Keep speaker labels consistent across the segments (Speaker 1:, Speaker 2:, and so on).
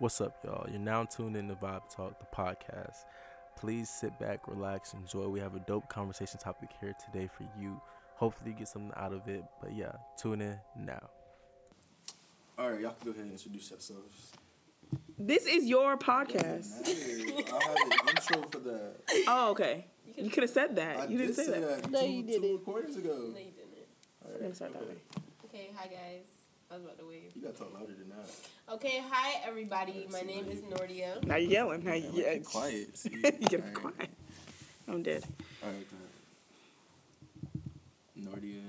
Speaker 1: What's up, y'all? You're now tuned in to Vibe Talk, the podcast. Please sit back, relax, enjoy. We have a dope conversation topic here today for you. Hopefully, you get something out of it. But yeah, tune in now.
Speaker 2: All right, y'all can go ahead and introduce yourselves.
Speaker 3: This is your podcast.
Speaker 2: I had an intro for that.
Speaker 3: Oh, okay. You could have said
Speaker 2: I
Speaker 3: that. You didn't
Speaker 2: did
Speaker 3: say that.
Speaker 4: No,
Speaker 2: two,
Speaker 4: you didn't.
Speaker 2: Two recordings ago.
Speaker 4: No, you didn't.
Speaker 2: All
Speaker 3: We're gonna start that
Speaker 2: okay.
Speaker 3: way.
Speaker 4: Okay, hi guys. I was about to wave.
Speaker 2: You gotta talk louder than that.
Speaker 4: Okay, hi everybody. My name is Nordia.
Speaker 3: Now you're yelling. Now you
Speaker 2: Yeah,
Speaker 3: yeah.
Speaker 2: keep quiet. See?
Speaker 3: get
Speaker 2: All right.
Speaker 3: quiet. I'm dead.
Speaker 2: All right, go ahead. Nordia,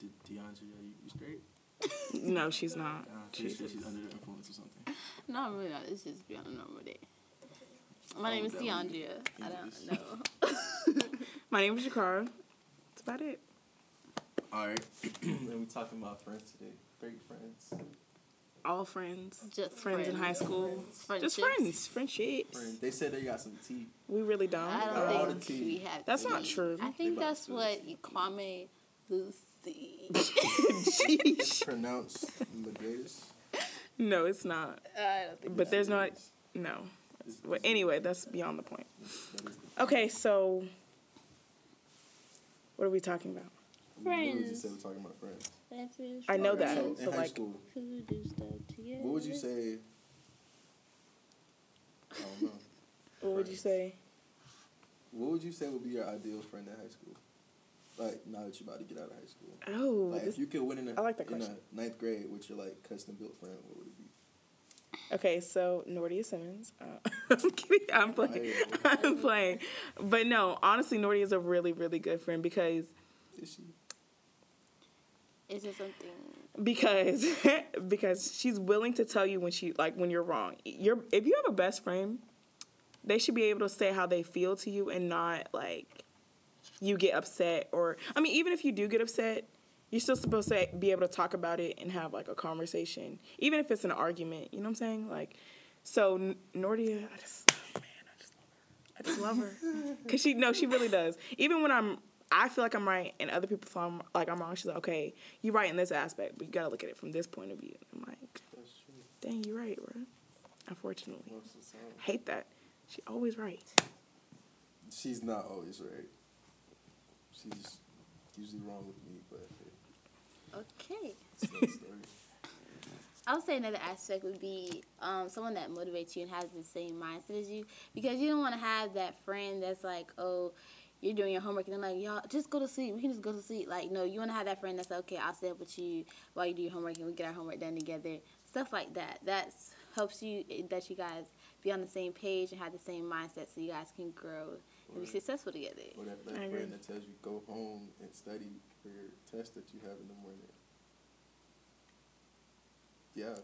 Speaker 2: De- DeAndre, you, you straight?
Speaker 3: No, she's not.
Speaker 2: Uh, pretty sure she's under the influence or something.
Speaker 5: No, I'm really not. It's just be on a normal day. My
Speaker 2: Oh,
Speaker 5: name is
Speaker 2: that
Speaker 5: I don't know.
Speaker 3: My name is Jakara. That's about it.
Speaker 2: All right. and we talking about friends today. Fake friends.
Speaker 3: All friends.
Speaker 5: Just
Speaker 3: Friends in high school. Just friends. Friendships.
Speaker 2: Friends. They said they got some tea.
Speaker 3: We really don't.
Speaker 5: I don't
Speaker 2: the
Speaker 5: think
Speaker 2: tea.
Speaker 5: we have.
Speaker 3: That's
Speaker 5: tea.
Speaker 3: not true.
Speaker 5: I think
Speaker 2: about
Speaker 5: that's
Speaker 2: to.
Speaker 5: what Kwame Lucy.
Speaker 3: Sheesh.
Speaker 2: Pronounced the greatest.
Speaker 3: no, it's not.
Speaker 5: I don't think.
Speaker 3: But there's not. No. But anyway, that's beyond the point.
Speaker 2: that is the-
Speaker 3: Okay, so what are we talking about?
Speaker 2: we
Speaker 5: Friends.
Speaker 2: just said we're talking about friends.
Speaker 3: I know that,
Speaker 2: So in
Speaker 3: but
Speaker 2: high
Speaker 3: like,
Speaker 2: school,
Speaker 5: Who do stuff together?
Speaker 2: what would you say? I don't know.
Speaker 3: what would you say?
Speaker 2: What would you say would be your ideal friend in high school? Like now that you're about to get out of high school.
Speaker 3: Oh,
Speaker 2: Like
Speaker 3: this,
Speaker 2: if you could win in a
Speaker 3: I like that
Speaker 2: in a ninth grade with your like custom built friend, what would it be?
Speaker 3: okay. So Nordia Simmons. Uh, I'm kidding. I'm playing. I'm playing. But no, honestly, Nordia is a really, really good friend because
Speaker 2: Is she?
Speaker 5: Is it something?
Speaker 3: because because she's willing to tell you when she like when you're wrong. You're if you have a best friend, they should be able to say how they feel to you and not like you get upset or I mean even if you do get upset, you're still supposed to be able to talk about it and have like a conversation, even if it's an argument. You know what I'm saying? Like, so N- Nordia, I just oh man, I just love her. I just love her because she no, she really does. Even when I'm, I feel like I'm right, and other people feel I'm, like I'm wrong. She's like, okay, you're right in this aspect, but you gotta look at it from this point of view. I'm like, dang, you're right, bro. Unfortunately,
Speaker 2: Most of the time.
Speaker 3: hate that. She always right.
Speaker 2: She's not always right. She's usually wrong with me, but hey,
Speaker 5: Okay.
Speaker 2: story.
Speaker 5: I would say another aspect would be um, someone that motivates you and has the same mindset as you, because you don't want to have that friend that's like, oh, you're doing your homework and they're like, y'all just go to sleep. We can just go to sleep. Like, no, you want to have that friend that's like, okay. I'll stay up with you while you do your homework and we get our homework done together. Stuff like that. That helps you eh, that you guys be on the same page and have the same mindset, so you guys can grow and be successful together.
Speaker 2: Or that,
Speaker 3: I
Speaker 2: that
Speaker 3: agree.
Speaker 2: friend that tells you go home and study for your test that you have in the morning. Yeah.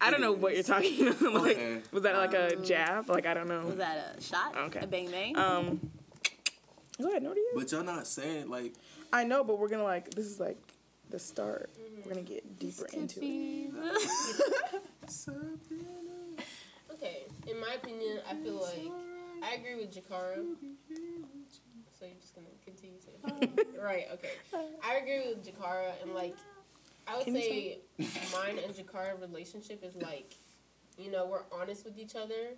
Speaker 3: I don't know what you're talking about. like,
Speaker 2: Okay.
Speaker 3: was that like a jab? Like I don't know.
Speaker 5: Was that a shot?
Speaker 3: Okay.
Speaker 5: A bang bang?
Speaker 3: Um, go ahead, Nordia.
Speaker 2: But y'all not saying like
Speaker 3: I know, but we're gonna like this is like the start. We're gonna get deeper into it.
Speaker 4: Okay, in my opinion, I feel like I agree with Jakara. So you're just gonna continue to right? Okay, I agree with Jakara, and like I would say, mine and Jakara relationship is like, you know, we're honest with each other,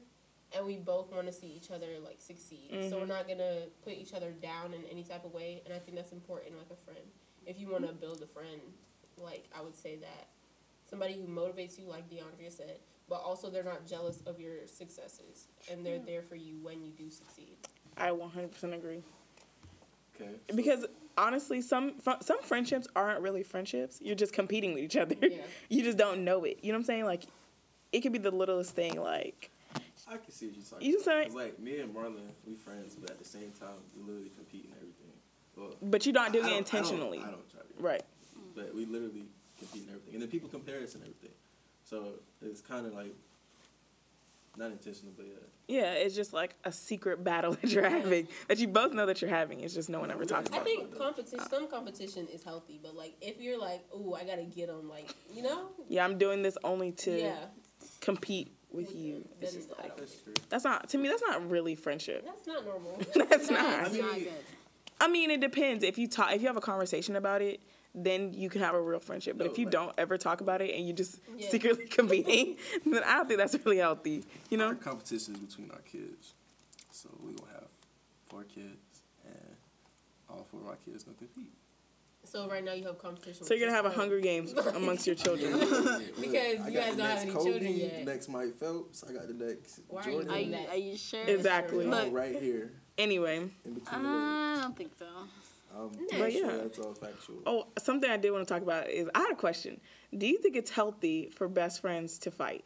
Speaker 4: and we both want to see each other like succeed. So we're mm-hmm. not gonna put each other down in any type of way, and I think that's important, like a friend. If you want to build a friend, like I would say that somebody who motivates you, like DeAndrea said, but also they're not jealous of your successes, and they're there for you when you do succeed.
Speaker 3: I 100% agree.
Speaker 2: okay.
Speaker 3: Because honestly, some fr- some friendships aren't really friendships. You're just competing with each other.
Speaker 4: Yeah.
Speaker 3: you just don't know it. You know what I'm saying? Like, it could be the littlest thing. Like,
Speaker 2: I can see what you're talking
Speaker 3: You
Speaker 2: about.
Speaker 3: say-
Speaker 2: 'Cause, like me and Marlon, we friends, but at the same time, we literally compete in everything. Well,
Speaker 3: but you're not doing
Speaker 2: I
Speaker 3: it
Speaker 2: don't-
Speaker 3: intentionally.
Speaker 2: I don't, I don't try to.
Speaker 3: Right.
Speaker 2: But we literally compete in everything, and then people compare us and everything. So it's kind of like not intentional, but yeah.
Speaker 3: Yeah, it's just like a secret battle that you're having that you both know that you're having. It's just no one ever talks about.
Speaker 4: I think competition, some competition is healthy, but like if you're like, ooh, I gotta get them, like you know,
Speaker 3: Yeah, I'm doing this only to
Speaker 4: yeah,
Speaker 3: compete with
Speaker 4: With
Speaker 3: you. It's just like
Speaker 2: That's
Speaker 4: think-
Speaker 2: true.
Speaker 3: that's not to me. That's not really friendship.
Speaker 4: that's not normal.
Speaker 3: That's not.
Speaker 2: I mean-
Speaker 3: I mean, it depends. If you talk, if you have a conversation about it, then you can have a real friendship. But
Speaker 2: No,
Speaker 3: if you
Speaker 2: like-
Speaker 3: don't ever talk about it and you just
Speaker 4: Yeah.
Speaker 3: secretly competing, then I don't think that's really healthy. You
Speaker 2: Our
Speaker 3: know?
Speaker 2: competition is between our kids. So we gonna have four kids and all four of our kids gonna compete.
Speaker 4: So right now you have competition.
Speaker 3: So you're gonna have a Hunger Games amongst your children.
Speaker 4: Because
Speaker 2: I
Speaker 4: you
Speaker 2: got
Speaker 4: guys
Speaker 2: the
Speaker 4: don't have
Speaker 2: next
Speaker 4: any
Speaker 2: Kobe,
Speaker 4: children yet.
Speaker 2: Next Mike Phelps. I got the next
Speaker 4: Why are you
Speaker 2: Jordan.
Speaker 5: Are you, are you sure?
Speaker 3: Exactly.
Speaker 2: All
Speaker 5: Look.
Speaker 2: right here
Speaker 3: Anyway,
Speaker 2: in between the uh, legs.
Speaker 5: I don't think so.
Speaker 2: I'm
Speaker 4: But
Speaker 2: pretty sure
Speaker 3: yeah.
Speaker 2: that's all factual.
Speaker 3: oh, something I did want to talk about is I had a question. Do you think it's healthy for best friends to fight,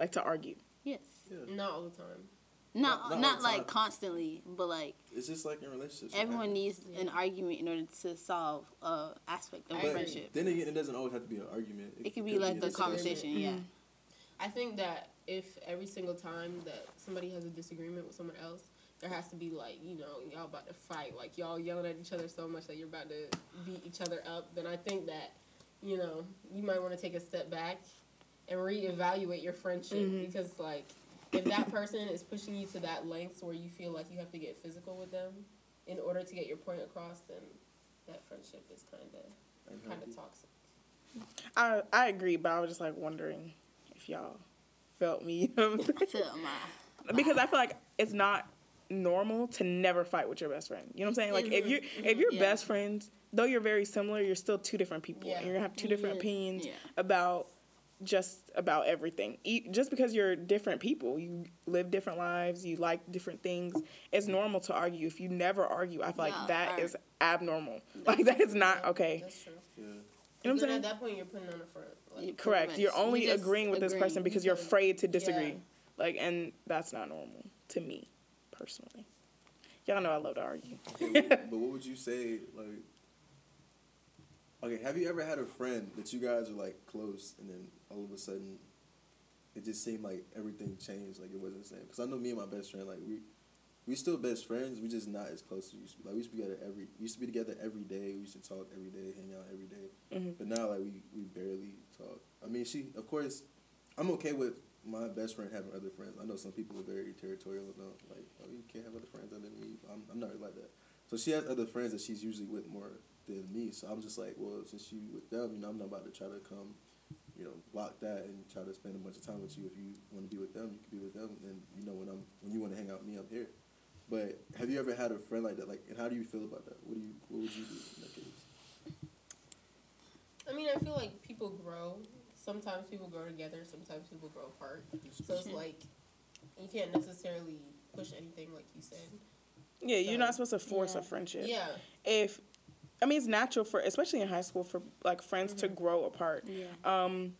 Speaker 3: like to argue?
Speaker 5: Yes.
Speaker 4: Not all the time.
Speaker 5: Not
Speaker 2: Not
Speaker 5: not, like constantly, but like
Speaker 2: It's just like in relationships.
Speaker 5: everyone
Speaker 2: right?
Speaker 5: needs an argument in order to solve a aspect of
Speaker 4: I
Speaker 5: a friendship.
Speaker 2: then again, it doesn't always have to be an argument.
Speaker 5: It could be like
Speaker 2: a
Speaker 5: the
Speaker 2: disagreement.
Speaker 5: conversation, yeah. Mm-hmm.
Speaker 4: I think that if every single time that somebody has a disagreement with someone else, there has to be like, you know, y'all about to fight, like y'all yelling at each other so much that you're about to beat each other up, then I think that, you know, you might want to take a step back and reevaluate your friendship mm-hmm. because like if that person is pushing you to that length where you feel like you have to get physical with them in order to get your point across, then that friendship is kind of mm-hmm.
Speaker 2: kind
Speaker 4: of toxic.
Speaker 3: I I agree, but I was just like wondering if y'all felt me. You know what I'm saying?
Speaker 5: I feel my
Speaker 3: because I feel like it's not normal to never fight with your best friend. You know what I'm saying? Like if you're mm-hmm. if you're mm-hmm.
Speaker 5: Yeah.
Speaker 3: best friends, though you're very similar, you're still two different people.
Speaker 4: Yeah.
Speaker 3: And you're gonna have two different
Speaker 5: Yeah.
Speaker 3: opinions
Speaker 5: Yeah.
Speaker 3: about just about everything. E- Just because you're different people, you live different lives, you like different things. It's normal to argue. If you never argue, I feel like
Speaker 5: No,
Speaker 3: that
Speaker 5: or-
Speaker 3: is abnormal. Like that is not okay.
Speaker 4: That's true.
Speaker 2: Yeah.
Speaker 3: You know what I'm saying?
Speaker 4: at that point, you're putting on the front. Like,
Speaker 3: Correct. You're only
Speaker 5: You
Speaker 3: agreeing with this person because you're afraid to disagree.
Speaker 4: Yeah.
Speaker 3: Like, and that's not normal to me personally. Y'all know I love to argue.
Speaker 2: Okay, but what would you say, like, okay, have you ever had a friend that you guys are like close, and then all of a sudden, it just seemed like everything changed, like it wasn't the same? Because I know me and my best friend, like we, we still best friends. We just not as close as we used to be. Like we used to be together every, we used to be together every day. We used to talk every day, hang out every day.
Speaker 3: Mhm.
Speaker 2: But now, like we, we barely talk. I mean, she, of course, I'm okay with my best friend having other friends. I know some people are very territorial about like, oh, you can't have other friends other than me. I'm, I'm not really like that. So she has other friends that she's usually with more than me. So I'm just like, well, since you with them, you know, I'm not about to try to come, you know, block that and try to spend a bunch of time with you. If you want to be with them, you can be with them. And you know, when I'm when you want to hang out with me, I'm here. But have you ever had a friend like that? Like, and how do you feel about that? What do you, what would you do in that case?
Speaker 4: I mean, I feel like people grow. Sometimes people grow together. Sometimes people grow apart. So it's like you can't necessarily push anything, like you said.
Speaker 3: Yeah, you're not supposed to force
Speaker 5: yeah.
Speaker 3: a friendship.
Speaker 4: Yeah,
Speaker 3: If, I mean, it's natural for, especially in high school, for like friends to grow apart.
Speaker 5: Yeah.
Speaker 3: Um,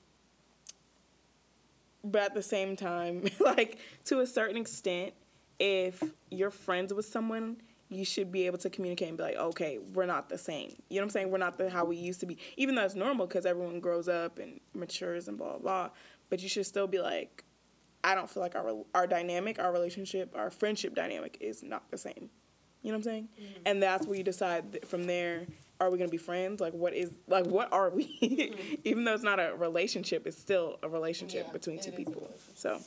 Speaker 3: but at the same time, like to a certain extent, if you're friends with someone, you should be able to communicate and be like, okay, we're not the same. You know what I'm saying? We're not the how we used to be. Even though it's normal because everyone grows up and matures and blah blah blah. But you should still be like, I don't feel like our our dynamic, our relationship, our friendship dynamic is not the same. You know what I'm saying? And that's where you decide th- from there. Are we gonna be friends? Like, what is like what are we? Even though it's not a relationship, it's still a relationship
Speaker 4: Yeah,
Speaker 3: between two people. So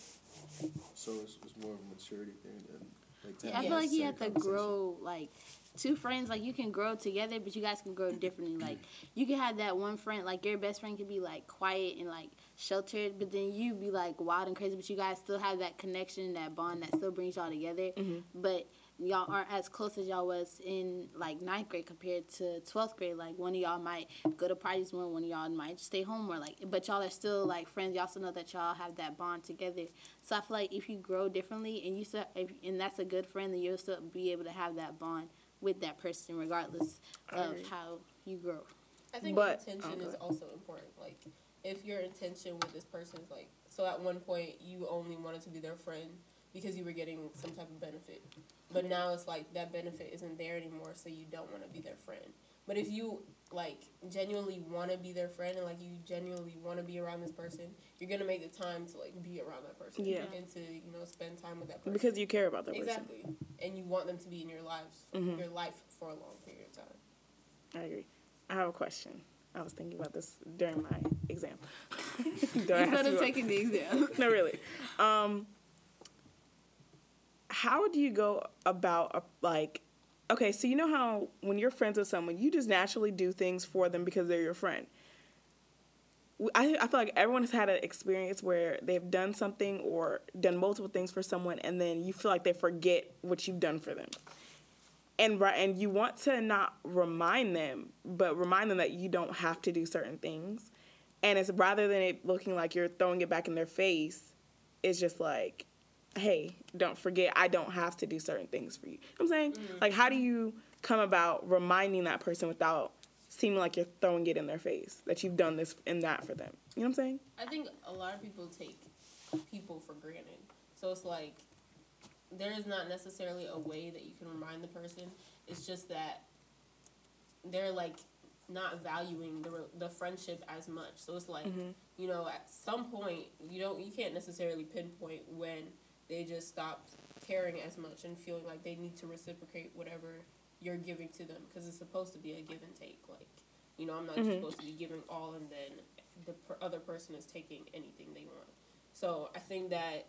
Speaker 2: So it's, it's more of a maturity thing than like.
Speaker 5: Yeah, I feel like you have to grow like two friends. Like you can grow together, but you guys can grow differently. Like you can have that one friend, like your best friend, could be like quiet and like sheltered, but then you be like wild and crazy. But you guys still have that connection, that bond that still brings y'all together. Mm-hmm. But y'all aren't as close as y'all was in like ninth grade compared to twelfth grade. Like one of y'all might go to parties more, one of y'all might stay home more. Like, but y'all are still like friends. Y'all still know that y'all have that bond together. So I feel like if you grow differently and you still, if, and that's a good friend, then you'll still be able to have that bond with that person regardless of
Speaker 3: agree.
Speaker 5: how you grow.
Speaker 4: I think
Speaker 3: But-
Speaker 4: intention
Speaker 3: oh,
Speaker 4: is also important. Like, if your intention with this person is like, so at one point you only wanted to be their friend because you were getting some type of benefit, but now it's like that benefit isn't there anymore, so you don't want to be their friend. But if you like genuinely want to be their friend and like you genuinely want to be around this person, you're gonna make the time to like be around that person
Speaker 3: Yeah.
Speaker 4: and to you know spend time with that person
Speaker 3: because you care about the person.
Speaker 4: exactly, and you want them to be in your lives,
Speaker 3: Mhm.
Speaker 4: your life for a long period of time.
Speaker 3: I agree. I have a question. I was thinking about this during my exam. Do I ask
Speaker 5: Instead of taking the exam.
Speaker 3: no, really. Um, how do you go about uh, like okay, so you know how when you're friends with someone, you just naturally do things for them because they're your friend. I, I feel like everyone has had an experience where they've done something or done multiple things for someone, and then you feel like they forget what you've done for them. And right, and you want to not remind them, but remind them that you don't have to do certain things. And it's rather than it looking like you're throwing it back in their face, it's just like, hey, don't forget, I don't have to do certain things for you. You know what I'm saying? Mm-hmm. Like, how do you come about reminding that person without seeming like you're throwing it in their face that you've done this and that for them? You know what I'm saying?
Speaker 4: I think a lot of people take people for granted. So it's like there is not necessarily a way that you can remind the person. It's just that they're like not valuing the the friendship as much. So it's like mm-hmm. you know at some point you don't you can't necessarily pinpoint when they just stopped caring as much and feeling like they need to reciprocate whatever you're giving to them because it's supposed to be a give and take. Like you know I'm not just mm-hmm. supposed to be giving all and then the per- other person is taking anything they want. So I think that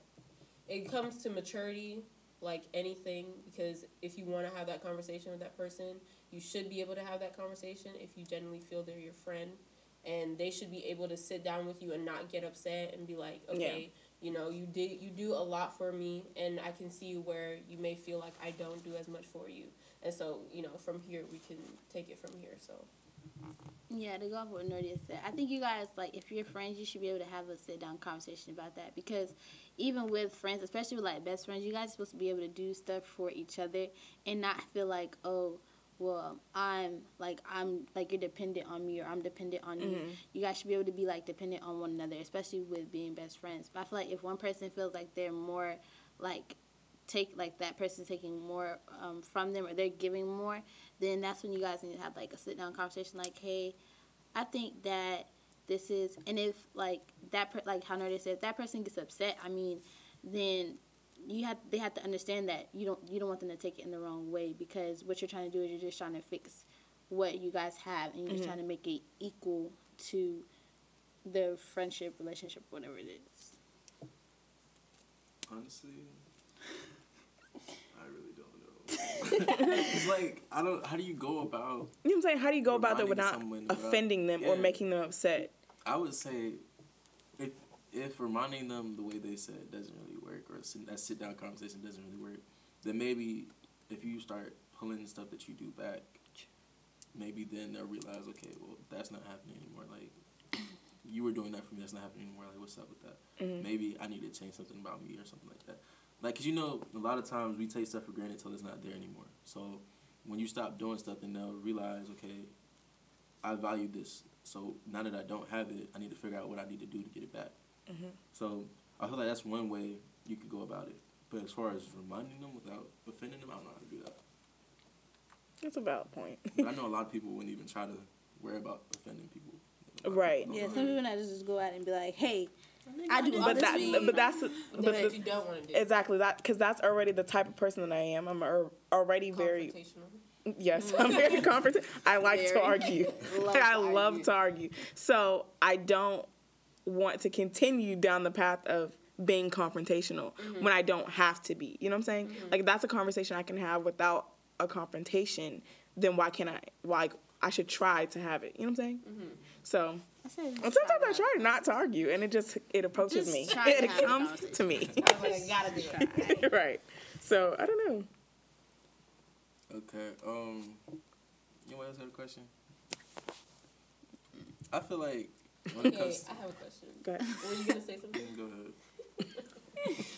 Speaker 4: it comes to maturity like anything because if you want to have that conversation with that person, you should be able to have that conversation if you genuinely feel they're your friend and they should be able to sit down with you and not get upset and be like, "Okay, you know, you did you do a lot for me and I can see where you may feel like I don't do as much for you." And so, you know, from here we can take it from here. So,
Speaker 5: Yeah, to go off what Nordia said, I think you guys like if you're friends, you should be able to have a sit down conversation about that because even with friends, especially with like best friends, you guys are supposed to be able to do stuff for each other and not feel like oh. Well, I'm like I'm like you're dependent on me or I'm dependent on you. You guys should be able to be like dependent on one another, especially with being best friends. But I feel like if one person feels like they're more like take like that person's taking more um, from them or they're giving more, then that's when you guys need to have like a sit down conversation. Like, hey, I think that this is, and if like that, per, like how Nordy said, if that person gets upset, I mean, then you have they have to understand that you don't you don't want them to take it in the wrong way because what you're trying to do is you're just trying to fix what you guys have and you're just mm-hmm. trying to make it equal to the friendship relationship whatever it is.
Speaker 2: Honestly, I really don't know. it's like I don't. How do you go about?
Speaker 3: You know what I'm saying? How do you go about that without
Speaker 2: someone without-
Speaker 3: offending them or making them upset?
Speaker 2: I would say, if reminding them the way they said doesn't really work, or that sit down conversation doesn't really work, then maybe if you start pulling stuff that you do back, maybe then they'll realize, okay, well that's not happening anymore. Like you were doing that for me, that's not happening anymore. Like what's up with that? Mm-hmm. Maybe I need to change something about me or something like that. Like, cause you know, a lot of times we take stuff for granted till it's not there anymore. So when you stop doing stuff, then they'll realize, okay, I value this. So now that I don't have it, I need to figure out what I need to do to get it back. So I feel like that's one way you could go about it. But as far as reminding them without offending them, I don't know how to do that.
Speaker 3: That's a valid point.
Speaker 2: But I know a lot of people wouldn't even try to worry about offending people.
Speaker 3: Right.
Speaker 5: Yeah, some people not just go out and be like, hey, I do all
Speaker 3: but
Speaker 5: this
Speaker 3: that,
Speaker 5: for you.
Speaker 3: but that's
Speaker 4: that
Speaker 3: but the,
Speaker 4: you don't want to do.
Speaker 3: exactly that because that's already the type of person that I am. I'm a, already very
Speaker 4: Confrontational.
Speaker 3: yes. I'm very confident. I like to argue.
Speaker 5: Love
Speaker 3: I
Speaker 5: to
Speaker 3: love
Speaker 5: argue.
Speaker 3: to argue. So I don't want to continue down the path of being confrontational mm-hmm. when I don't have to be. You know what I'm saying? Mm-hmm. Like that's a conversation I can have without a confrontation. Then why can't I? Like I should try to have it. You know what I'm saying? Mm-hmm. So
Speaker 5: I said,
Speaker 3: sometimes I try not to argue, and it just it approaches
Speaker 5: Just
Speaker 3: me.
Speaker 5: try to
Speaker 3: It comes to me.
Speaker 4: I was like, gotta do it.
Speaker 3: right. So I don't know.
Speaker 2: Okay. Um. Anyone else have a question? I feel like when it
Speaker 4: Okay,
Speaker 2: comes,
Speaker 4: I have a question.
Speaker 3: Go ahead.
Speaker 4: Were you gonna say something?
Speaker 2: go ahead.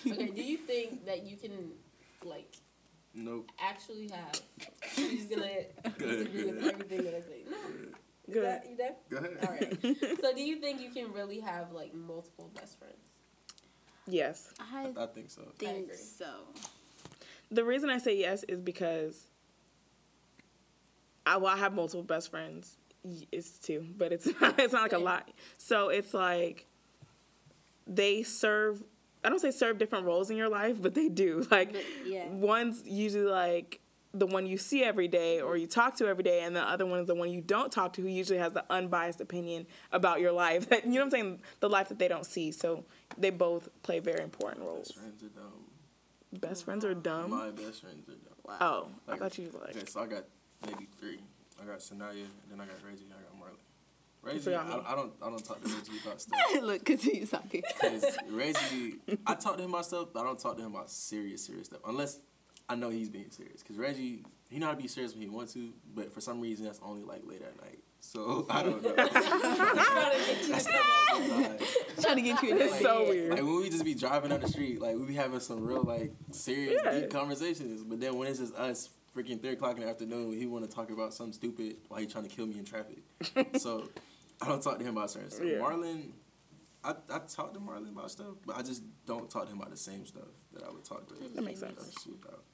Speaker 4: Okay, do you think that you can, like,
Speaker 2: Nope.
Speaker 4: actually have? He's gonna disagree with everything that I say. No. Is
Speaker 3: Go
Speaker 4: that, you there?
Speaker 2: Go ahead.
Speaker 4: All right. so, do you think you can really have like multiple best friends?
Speaker 3: Yes.
Speaker 5: I
Speaker 2: I think so.
Speaker 5: think
Speaker 4: agree.
Speaker 5: so.
Speaker 3: The reason I say yes is because I well I have multiple best friends. Y- It's two, but it's not, it's not like a lot. So it's like they serve. I don't say serve different roles in your life, but they do. Like
Speaker 5: But, yeah.
Speaker 3: one's usually like the one you see every day or mm-hmm. you talk to every day, and the other one is the one you don't talk to, who usually has the unbiased opinion about your life. That you know what I'm saying? The life that they don't see. So they both play very important roles.
Speaker 2: Best friends are dumb.
Speaker 3: best friends are dumb.
Speaker 2: My best friends are dumb.
Speaker 5: Wow.
Speaker 3: oh, I
Speaker 2: Like-
Speaker 3: thought you were like.
Speaker 2: Okay, so I got maybe three. I got Sanaya, and then I got Reggie, I got Marley. Reggie. I, I don't, I don't talk to Reggie about stuff.
Speaker 5: Look, continue talking.
Speaker 2: Cause Reggie, I talk to him about stuff, but I don't talk to him about serious, serious stuff unless I know he's being serious. Cause Reggie, he know how to be serious when he wants to, but for some reason that's only like late at night. So I don't know. That's not all the time.
Speaker 5: Trying to get you in
Speaker 3: It's
Speaker 5: this.
Speaker 3: so weird.
Speaker 2: Like when we just be driving down the street, like we be having some real like serious
Speaker 3: Yeah.
Speaker 2: deep conversations. But then when it's just us, freaking three o'clock in the afternoon, he want to talk about something stupid while he trying to kill me in traffic. so I don't talk to him about certain stuff.
Speaker 3: Yeah.
Speaker 2: Marlon, I I talk to Marlon about stuff, but I just don't talk to him about the same stuff that I would talk to.
Speaker 3: That makes sense.
Speaker 2: Swoop out.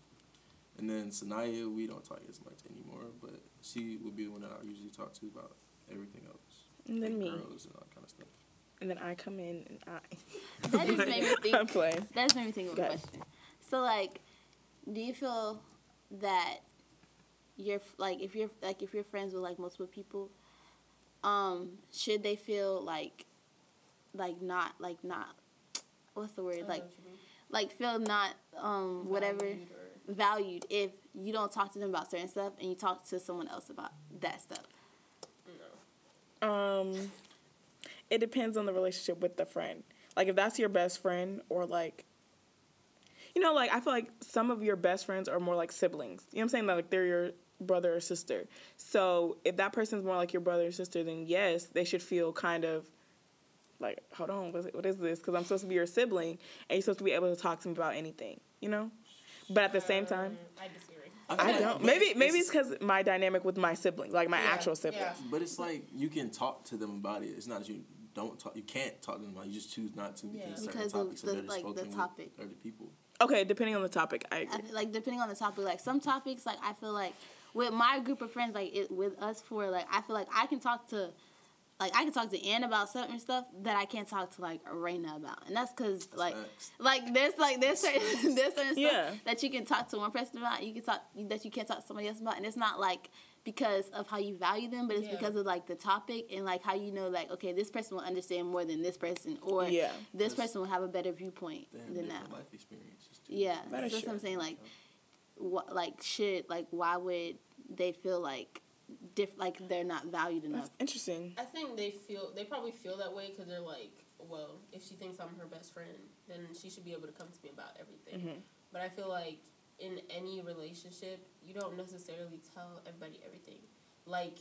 Speaker 2: And then Sanaya, we don't talk as much anymore, but she would be the one that I usually talk to about everything else.
Speaker 3: And then
Speaker 2: like
Speaker 3: me.
Speaker 2: girls and all kind of stuff.
Speaker 3: And then I come in and I.
Speaker 5: That just made me think.
Speaker 3: I'm playing.
Speaker 5: That just made me think of a question. So, like, do you feel that you're like if you're like if you're friends with like multiple people, um, should they feel like, like not like not, what's the word like, like feel not um whatever
Speaker 4: Valued or-
Speaker 5: valued if you don't talk to them about certain stuff and you talk to someone else about that stuff.
Speaker 4: No.
Speaker 3: Um, it depends on the relationship with the friend. Like if that's your best friend, or like, you know, like I feel like some of your best friends are more like siblings. You know what I'm saying? Like they're your brother or sister. So if that person's more like your brother or sister, then yes, they should feel kind of like, hold on, what is, what is this? Because I'm supposed to be your sibling, and you're supposed to be able to talk to me about anything. You know. But at the same time,
Speaker 4: Um, I disagree.
Speaker 2: feel
Speaker 3: I don't.
Speaker 2: but
Speaker 3: Maybe maybe it's because my dynamic with my siblings, like my
Speaker 4: Yeah,
Speaker 3: actual siblings.
Speaker 4: yeah.
Speaker 2: But it's like you can talk to them about it. It's not that you don't talk. You can't talk to them about it. You just choose not to because
Speaker 4: Yeah.
Speaker 2: certain
Speaker 5: Because of
Speaker 2: topics
Speaker 5: the-
Speaker 2: are better
Speaker 5: like, the topic.
Speaker 2: with other people.
Speaker 3: Okay, depending on the topic, I
Speaker 5: I
Speaker 3: agree.
Speaker 5: feel like depending on the topic, like some topics, like I feel like with my group of friends, like it, with us four, like I feel like I can talk to, like I can talk to Ann about certain stuff that I can't talk to like Arena about, and that's because like,
Speaker 2: Facts.
Speaker 5: like there's like there's certain there's certain
Speaker 3: Yeah.
Speaker 5: stuff that you can talk to one person about, you can talk that you can't talk to somebody else about, and it's not like because of how you value them, but it's
Speaker 4: Yeah.
Speaker 5: because of like the topic and like how you know like okay this person will understand more than this person, or
Speaker 3: Yeah.
Speaker 5: this person will have a better viewpoint than that.
Speaker 2: life experiences too.
Speaker 5: Yeah,
Speaker 3: That
Speaker 5: that's
Speaker 3: is
Speaker 5: what I'm saying. Like, what, like, should, like, why would they feel like, diff, like they're not valued enough?
Speaker 3: That's interesting.
Speaker 4: I think they feel they probably feel that way because they're like, well, if she thinks I'm her best friend, then she should be able to come to me about everything.
Speaker 3: Mhm.
Speaker 4: But I feel like in any relationship, you don't necessarily tell everybody everything. Like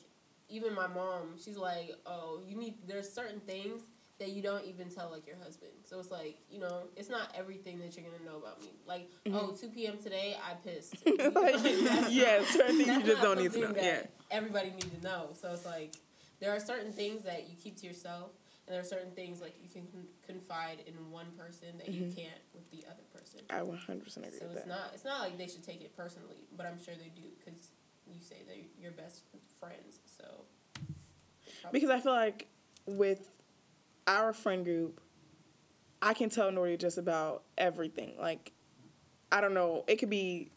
Speaker 4: even my mom, she's like, oh, you need. There's certain things that you don't even tell like your husband. So it's like you know, it's not everything that you're gonna know about me. Like oh, 2 p.m. today, I pissed.
Speaker 3: Like, yeah, certain things you just don't need to know. Yeah.
Speaker 4: Everybody need to know. So it's like there are certain things that you keep to yourself, and there are certain things like you can confide in one person that you
Speaker 3: Mhm.
Speaker 4: can't with the other person.
Speaker 3: I 100% agree
Speaker 4: So
Speaker 3: with
Speaker 4: it's
Speaker 3: that.
Speaker 4: not it's not like they should take it personally, but I'm sure they do because you say they're your best friends. So
Speaker 3: Because I feel like with our friend group, I can tell Nori just about everything. Like, I don't know, it could be,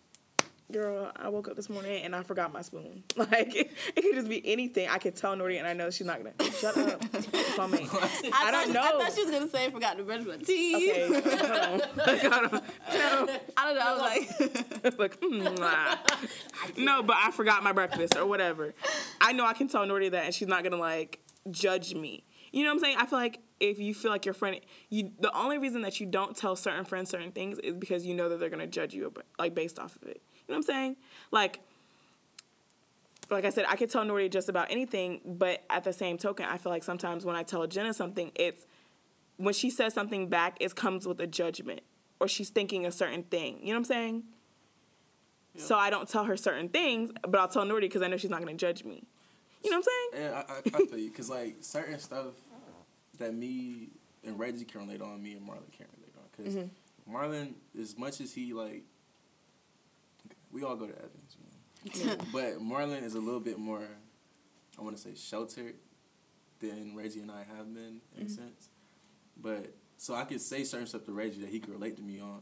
Speaker 3: girl, I woke up this morning and I forgot my spoon. Like, it, could just be anything. I could tell Nori and I know she's not gonna shut up. Call me. I don't
Speaker 5: thought,
Speaker 3: know.
Speaker 5: I thought she was gonna say I forgot to brush my teeth.
Speaker 3: Okay, hold on. Hold on. No.
Speaker 5: I don't know. I was like,
Speaker 3: like, mm, nah. no, but I forgot my breakfast or whatever. I know I can tell Nordy that, and she's not gonna like judge me. You know what I'm saying? I feel like if you feel like your friend, you the only reason that you don't tell certain friends certain things is because you know that they're gonna judge you, like based off of it. You know what I'm saying? Like. Like I said, I could tell Nordy just about anything, but at the same token, I feel like sometimes when I tell Jenna something, it's when she says something back, it comes with a judgment or she's thinking a certain thing. You know what I'm saying? So I don't tell her certain things, but I'll tell Nordy because I know she's not going to judge me. You know what I'm saying?
Speaker 2: And I, I, I feel you because like certain stuff that me and Reggie can relate on, me and Marlon can't relate on. Because
Speaker 3: Mm-hmm.
Speaker 2: Marlon, as much as he like, we all go to Evans, you know? but Marlon is a little bit more, I want to say, sheltered than Reggie and I have been in
Speaker 3: Mm-hmm.
Speaker 2: a sense. But so I could say certain stuff to Reggie that he could relate to me on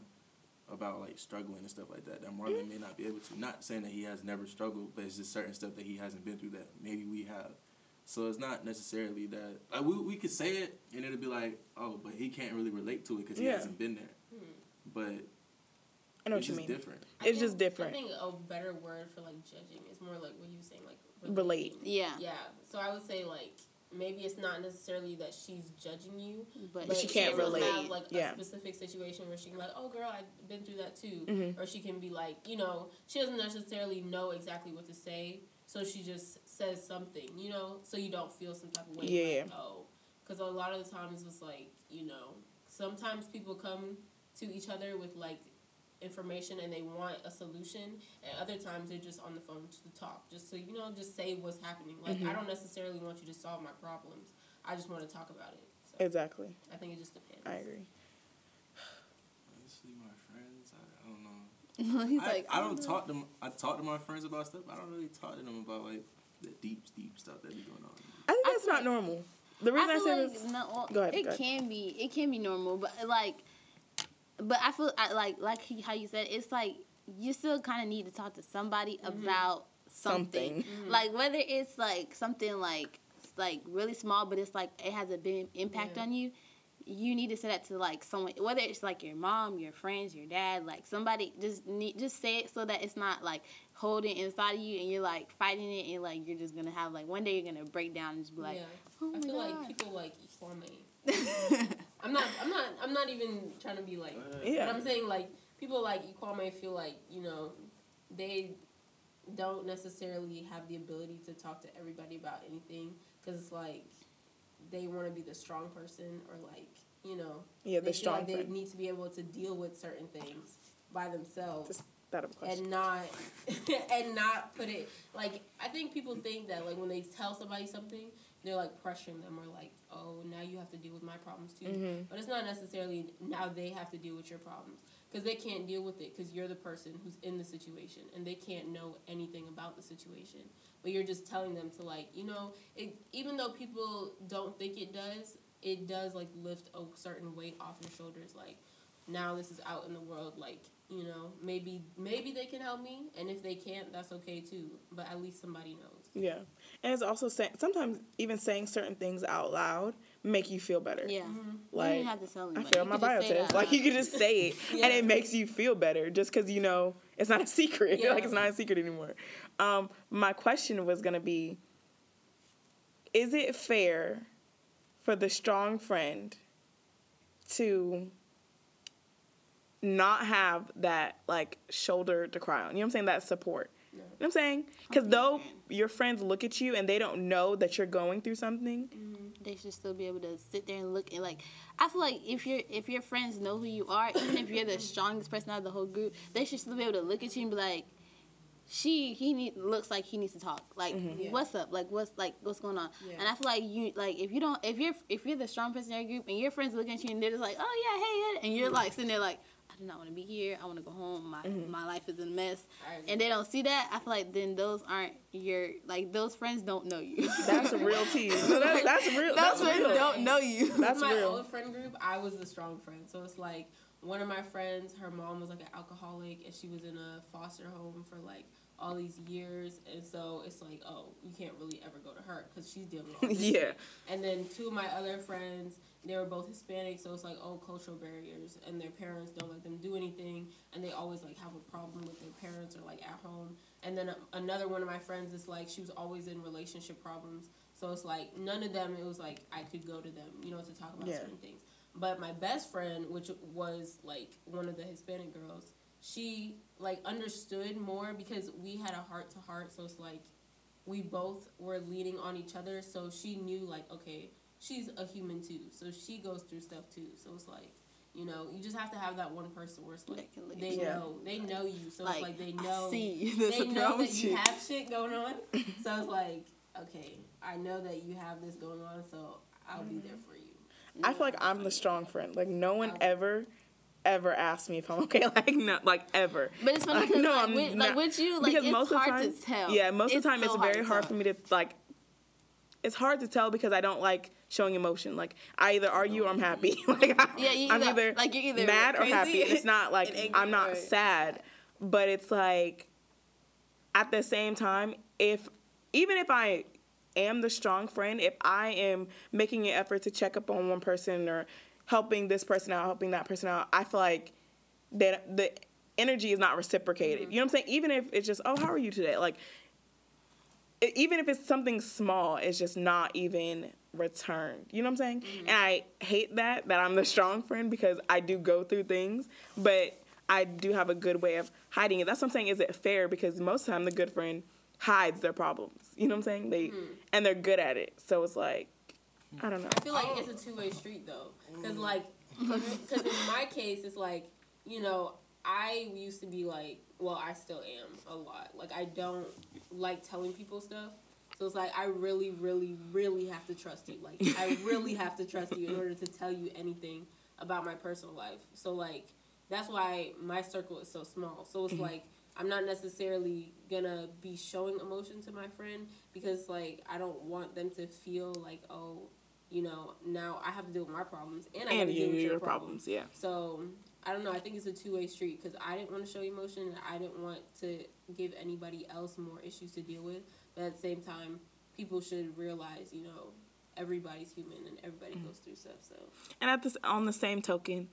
Speaker 2: about like struggling and stuff like that that Marlon
Speaker 3: Mm-hmm.
Speaker 2: may not be able to. Not saying that he has never struggled, but it's just certain stuff that he hasn't been through that maybe we have. So it's not necessarily that like we we could say it and it'll be like oh, but he can't really relate to it because he
Speaker 3: Yeah.
Speaker 2: hasn't been there. But
Speaker 3: I know
Speaker 2: it's
Speaker 3: what you mean.
Speaker 2: different.
Speaker 4: I
Speaker 3: It's just different.
Speaker 4: I think a better word for like judging is more like what you were saying, like
Speaker 3: Relate.
Speaker 4: relating.
Speaker 5: Yeah.
Speaker 4: Yeah. So I would say like maybe it's not necessarily that she's judging you,
Speaker 5: But,
Speaker 3: But she can't
Speaker 4: will
Speaker 3: relate.
Speaker 4: Have like
Speaker 3: Yeah.
Speaker 4: a specific situation where she can be like, oh girl, I've been through that too,
Speaker 3: Mhm.
Speaker 4: or she can be like, you know, she doesn't necessarily know exactly what to say, so she just says something, you know, so you don't feel some type of way.
Speaker 3: Yeah.
Speaker 4: Like, oh, because a lot of the times it's like you know, sometimes people come to each other with like information and they want a solution and other times they're just on the phone just to talk just so you know just say what's happening like
Speaker 3: Mm-hmm.
Speaker 4: i don't necessarily want you to solve my problems i just want to talk about it so
Speaker 3: Exactly.
Speaker 4: i think it just depends
Speaker 3: I agree.
Speaker 2: Honestly, my friends, I, I don't know.
Speaker 5: he's
Speaker 2: I,
Speaker 5: like,
Speaker 2: I don't talk to m- I talk to my friends about stuff. I don't really talk to them about like the deep, deep stuff that be going on.
Speaker 3: I think that's
Speaker 5: feel
Speaker 3: not
Speaker 5: like-
Speaker 3: normal. The reason I,
Speaker 5: I feel
Speaker 3: say
Speaker 5: like
Speaker 3: this,
Speaker 5: no, well,
Speaker 3: Go ahead,
Speaker 5: it
Speaker 3: go ahead.
Speaker 5: can be it can be normal, but like, but I feel I, like like how you said it's like you still kind of need to talk to somebody mm-hmm. about something,
Speaker 3: Something. Mm-hmm.
Speaker 5: like whether it's like something like like really small, but it's like it has a big impact
Speaker 4: Yeah.
Speaker 5: on you. You need to say that to like someone, whether it's like your mom, your friends, your dad, like somebody. Just need just say it so that it's not like holding inside of you and you're like fighting it and like you're just gonna have like one day you're gonna break down and just be like,
Speaker 4: yeah.
Speaker 5: Oh
Speaker 4: i feel
Speaker 5: god.
Speaker 4: like people like Ikwame. i'm not i'm not i'm not even trying to be like
Speaker 3: yeah,
Speaker 4: But I'm saying like people like Ikwame feel like you know they don't necessarily have the ability to talk to everybody about anything because it's like they want to be the strong person or like you know
Speaker 3: yeah,
Speaker 4: they
Speaker 3: the
Speaker 4: feel
Speaker 3: strong
Speaker 4: like they need to be able to deal with certain things by themselves.
Speaker 3: Just that of a question.
Speaker 4: and not and not put it like I think people think that like when they tell somebody something they're like pressuring them or like oh now you have to deal with my problems too
Speaker 3: Mm-hmm.
Speaker 4: but it's not necessarily now they have to deal with your problems because they can't deal with it because you're the person who's in the situation and they can't know anything about the situation but you're just telling them to like you know it even though people don't think it does it does like lift a certain weight off your shoulders like now this is out in the world like you know maybe maybe they can help me and if they can't that's okay too but at least somebody knows
Speaker 3: Yeah, and it's also saying sometimes even saying certain things out loud make you feel better.
Speaker 5: Yeah.
Speaker 4: Mm-hmm.
Speaker 3: Like,
Speaker 5: didn't have to tell
Speaker 3: I
Speaker 5: anybody.
Speaker 3: failed my
Speaker 5: could
Speaker 3: bio
Speaker 5: say
Speaker 3: test. Like you
Speaker 5: loud.
Speaker 3: could just say it, and it makes you feel better just because you know it's not a secret.
Speaker 4: Yeah.
Speaker 3: like it's not a secret anymore. Um, my question was gonna be: Is it fair for the strong friend to not have that like shoulder to cry on? You know what I'm saying? That support. You know what I'm saying? Because though your friends look at you and they don't know that you're going through something, mm-hmm.
Speaker 5: they should still be able to sit there and look and like I feel like if your if your friends know who you are, even if you're the strongest person out of the whole group, they should still be able to look at you and be like, she he need looks like he needs to talk. Like mm-hmm.
Speaker 4: Yeah.
Speaker 5: what's up? Like what's like what's going on?
Speaker 4: Yeah.
Speaker 5: And I feel like you like if you don't if you're if you're the strong person in your group and your friends looking at you and they're just like oh yeah hey and you're like sitting there like I do not want to be here. I want to go home. My mm-hmm. my life is a mess. And they don't see that. I feel like then those aren't your like those friends don't know you.
Speaker 3: that's a real tease. No, that, that's real.
Speaker 5: those
Speaker 3: That's
Speaker 5: friends
Speaker 3: real.
Speaker 5: don't know you.
Speaker 3: That's
Speaker 4: my
Speaker 3: real.
Speaker 4: old friend group, I was the strong friend. So it's like one of my friends, her mom was like an alcoholic, and she was in a foster home for like all these years, and so it's like, oh, you can't really ever go to her because she's dealing with all this
Speaker 3: Yeah.
Speaker 4: And then two of my other friends, they were both Hispanic, so it's like, oh, cultural barriers, and their parents don't let them do anything, and they always like have a problem with their parents or like at home. And then um, another one of my friends is like, she was always in relationship problems, so it's like none of them. It was like I could go to them, you know, to talk about
Speaker 3: Yeah.
Speaker 4: certain things. But my best friend, which was like one of the Hispanic girls, she like understood more because we had a heart to heart. So it's like we both were leaning on each other. So she knew like, okay, she's a human too. So she goes through stuff too. So it's like, you know, you just have to have that one person where it's like
Speaker 5: That can
Speaker 4: they.
Speaker 3: Yeah.
Speaker 4: know, they know you. So
Speaker 5: like,
Speaker 4: it's like they
Speaker 5: I
Speaker 4: know
Speaker 5: see
Speaker 4: they know
Speaker 5: wrong
Speaker 4: that you
Speaker 5: you.
Speaker 4: have shit going on. so it's like, okay, I know that you have this going on, so I'll be there mm-hmm. for you.
Speaker 3: I feel like I'm the strong friend. Like no one ever, ever asked me if I'm okay. Like no, like ever.
Speaker 5: But it's funny
Speaker 3: Like,
Speaker 5: because
Speaker 3: no,
Speaker 5: like,
Speaker 3: I'm
Speaker 5: with,
Speaker 3: not-
Speaker 5: like with you, like
Speaker 3: because
Speaker 5: it's
Speaker 3: most of the
Speaker 5: hard
Speaker 3: time-
Speaker 5: to tell.
Speaker 3: Yeah, most of the time
Speaker 5: so
Speaker 3: it's very hard
Speaker 5: to
Speaker 3: for me to like. It's hard to tell because I don't like showing emotion. Like I either argue or I'm happy. like I,
Speaker 5: Yeah, you
Speaker 3: I'm
Speaker 5: either-
Speaker 3: either
Speaker 5: like, you're either
Speaker 3: mad or happy. And it's not like I'm not
Speaker 5: or-
Speaker 3: sad, but it's like at the same time, if even if I am the strong friend, if I am making an effort to check up on one person or helping this person out, helping that person out, I feel like that the energy is not reciprocated. Mm-hmm. You know what I'm saying? Even if it's just, oh, how are you today? Like, even if it's something small, it's just not even returned. You know what I'm saying? Mm-hmm. And I hate that that I'm the strong friend because I do go through things, but I do have a good way of hiding it. That's what I'm saying. Is it fair? Because most of the time, the good friend hides their problems. You know what I'm saying? They mm-hmm. and they're good at it. So it's like, I don't know.
Speaker 4: I feel like it's a oh. two way street though, because mm. like, because in my case, it's like you know I used to be like, well, I still am a lot. Like I don't like telling people stuff. So it's like I really, really, really have to trust you. Like I really have to trust you in order to tell you anything about my personal life. So like that's why my circle is so small. So it's like I'm not necessarily gonna be showing emotion to my friend because like I don't want them to feel like oh you know now I have to deal with my problems and I have to deal with
Speaker 3: your,
Speaker 4: your
Speaker 3: problems, yeah.
Speaker 4: So I don't know. I think it's a two way street because I didn't want to show emotion and I didn't want to give anybody else more issues to deal with. But at the same time, people should realize you know everybody's human and everybody
Speaker 3: Mm-hmm.
Speaker 4: goes through stuff. So
Speaker 3: And at this, on the same token,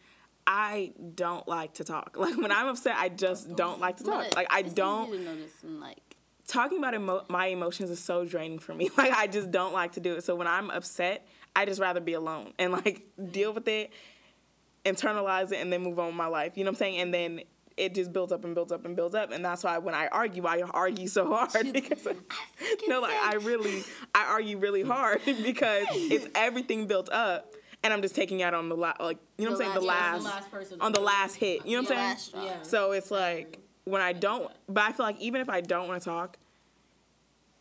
Speaker 3: I don't like to talk. Like when I'm upset, I just don't like to talk. Like I
Speaker 5: it's easy
Speaker 3: don't.
Speaker 5: notice and like
Speaker 3: talking about emo- my emotions is so draining for me. Like I just don't like to do it. So when I'm upset, I just rather be alone and like deal with it, internalize it, and then move on with my life. You know what I'm saying? And then it just builds up and builds up and builds up. And that's why when I argue, I argue so hard because no, like I really, I argue really hard because it's everything built up. And I'm just taking out on the last, like you know what I'm saying,
Speaker 5: The
Speaker 3: the
Speaker 5: last-
Speaker 3: last,
Speaker 4: the last person
Speaker 3: on the last hit. You know what I'm saying?
Speaker 5: last.
Speaker 4: Yeah.
Speaker 3: So it's like when I don't, but I feel like even if I don't want to talk,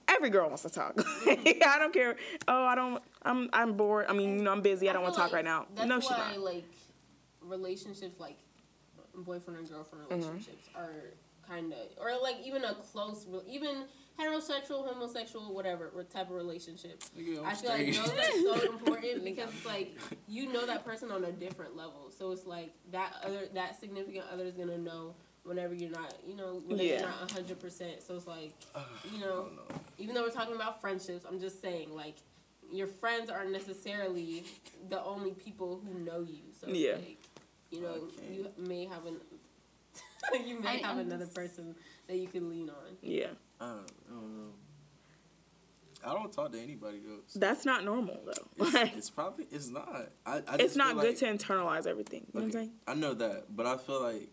Speaker 3: every girl wants to talk. I don't care. Oh, I don't. I'm I'm bored. I mean, you know, I'm busy. I don't want to
Speaker 4: feel
Speaker 3: talk
Speaker 4: like
Speaker 3: right now.
Speaker 4: That's
Speaker 3: no, she's not.
Speaker 4: like relationships, like boyfriend and girlfriend
Speaker 3: Mm-hmm.
Speaker 4: relationships, are kind of or like even a close, even heterosexual, homosexual, whatever type of relationship.
Speaker 2: Nigga, I'm
Speaker 4: I feel like those are so important because it's like you know that person on a different level. So it's like that other that significant other is gonna know whenever you're not, you know, whenever
Speaker 3: Yeah.
Speaker 4: you're not hundred percent. So it's like, you know,
Speaker 2: know.
Speaker 4: even though we're talking about friendships, I'm just saying like your friends aren't necessarily the only people who know you. So it's
Speaker 3: Yeah.
Speaker 4: like, you know,
Speaker 2: Okay.
Speaker 4: you may have an you may
Speaker 5: I-
Speaker 4: have
Speaker 5: I'm
Speaker 4: another
Speaker 5: just-
Speaker 4: person that you can lean on.
Speaker 3: Yeah,
Speaker 2: I don't, I don't know. I don't talk to anybody else.
Speaker 3: that's not normal though.
Speaker 2: It's, it's probably it's not. I, I
Speaker 3: it's not good
Speaker 2: like-
Speaker 3: to internalize everything. You know what I'm saying?
Speaker 2: I know that, but I feel like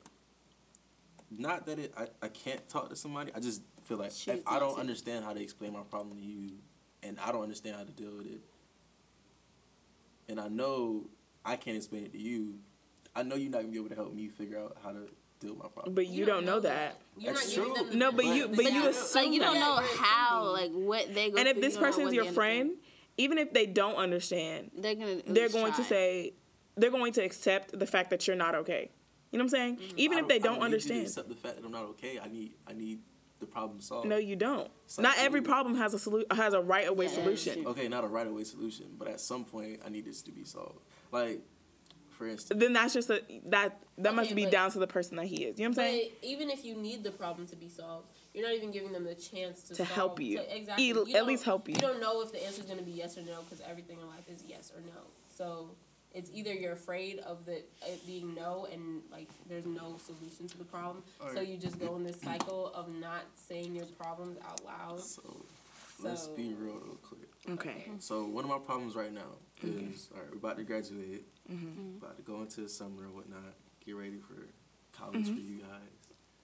Speaker 2: not that it. I, I can't talk to somebody. I just feel like
Speaker 5: Choose
Speaker 2: if I don't
Speaker 5: to.
Speaker 2: understand how to explain my problem to you, and I don't understand how to deal with it, and I know I can't explain it to you, I know you're not gonna be able to help me figure out how to deal with my problem.
Speaker 3: But you, don't know that.
Speaker 4: You're
Speaker 2: That's
Speaker 4: not
Speaker 2: true.
Speaker 3: No, but you-
Speaker 4: benefit
Speaker 3: but
Speaker 4: of
Speaker 3: you assume
Speaker 5: like you don't know
Speaker 4: You're
Speaker 5: how like what they go to.
Speaker 3: And if this
Speaker 5: you don't know
Speaker 3: person's your friend,
Speaker 5: understand.
Speaker 3: even if they don't understand,
Speaker 5: they're gonna
Speaker 3: they're
Speaker 5: least
Speaker 3: going to say they're going to accept the fact that you're not okay. You know what I'm saying? Mm-hmm.
Speaker 2: Even
Speaker 3: if they
Speaker 2: I
Speaker 3: don't
Speaker 2: need you to
Speaker 3: understand.
Speaker 2: accept the fact that I'm not okay. I need I need the problem solved.
Speaker 3: No, you don't.
Speaker 2: It's
Speaker 3: Not every problem has a solution has a right away
Speaker 5: Yeah,
Speaker 3: solution.
Speaker 2: Okay, not a right away solution, but at some point I need this to be solved. Like, for instance,
Speaker 3: Then that's just a that that must be down to the person that he is. You know what I'm saying?
Speaker 4: Even if you need the problem to be solved, you're not even giving them the chance to
Speaker 3: To
Speaker 4: solve-
Speaker 3: help you.
Speaker 4: to- exactly. You
Speaker 3: at least help you.
Speaker 4: You don't know if the answer is going to be yes or no because everything in life is yes or no. So it's either you're afraid of the it being no and like there's no solution to the problem, so you just go in this cycle of not saying your problems out loud.
Speaker 2: so let's be real, real quick.
Speaker 3: Okay.
Speaker 2: So one of my problems right now is all right. We're about to graduate,
Speaker 3: Mm-hmm.
Speaker 2: about to go into the summer and whatnot. Get ready for college
Speaker 3: Mm-hmm.
Speaker 2: for you guys.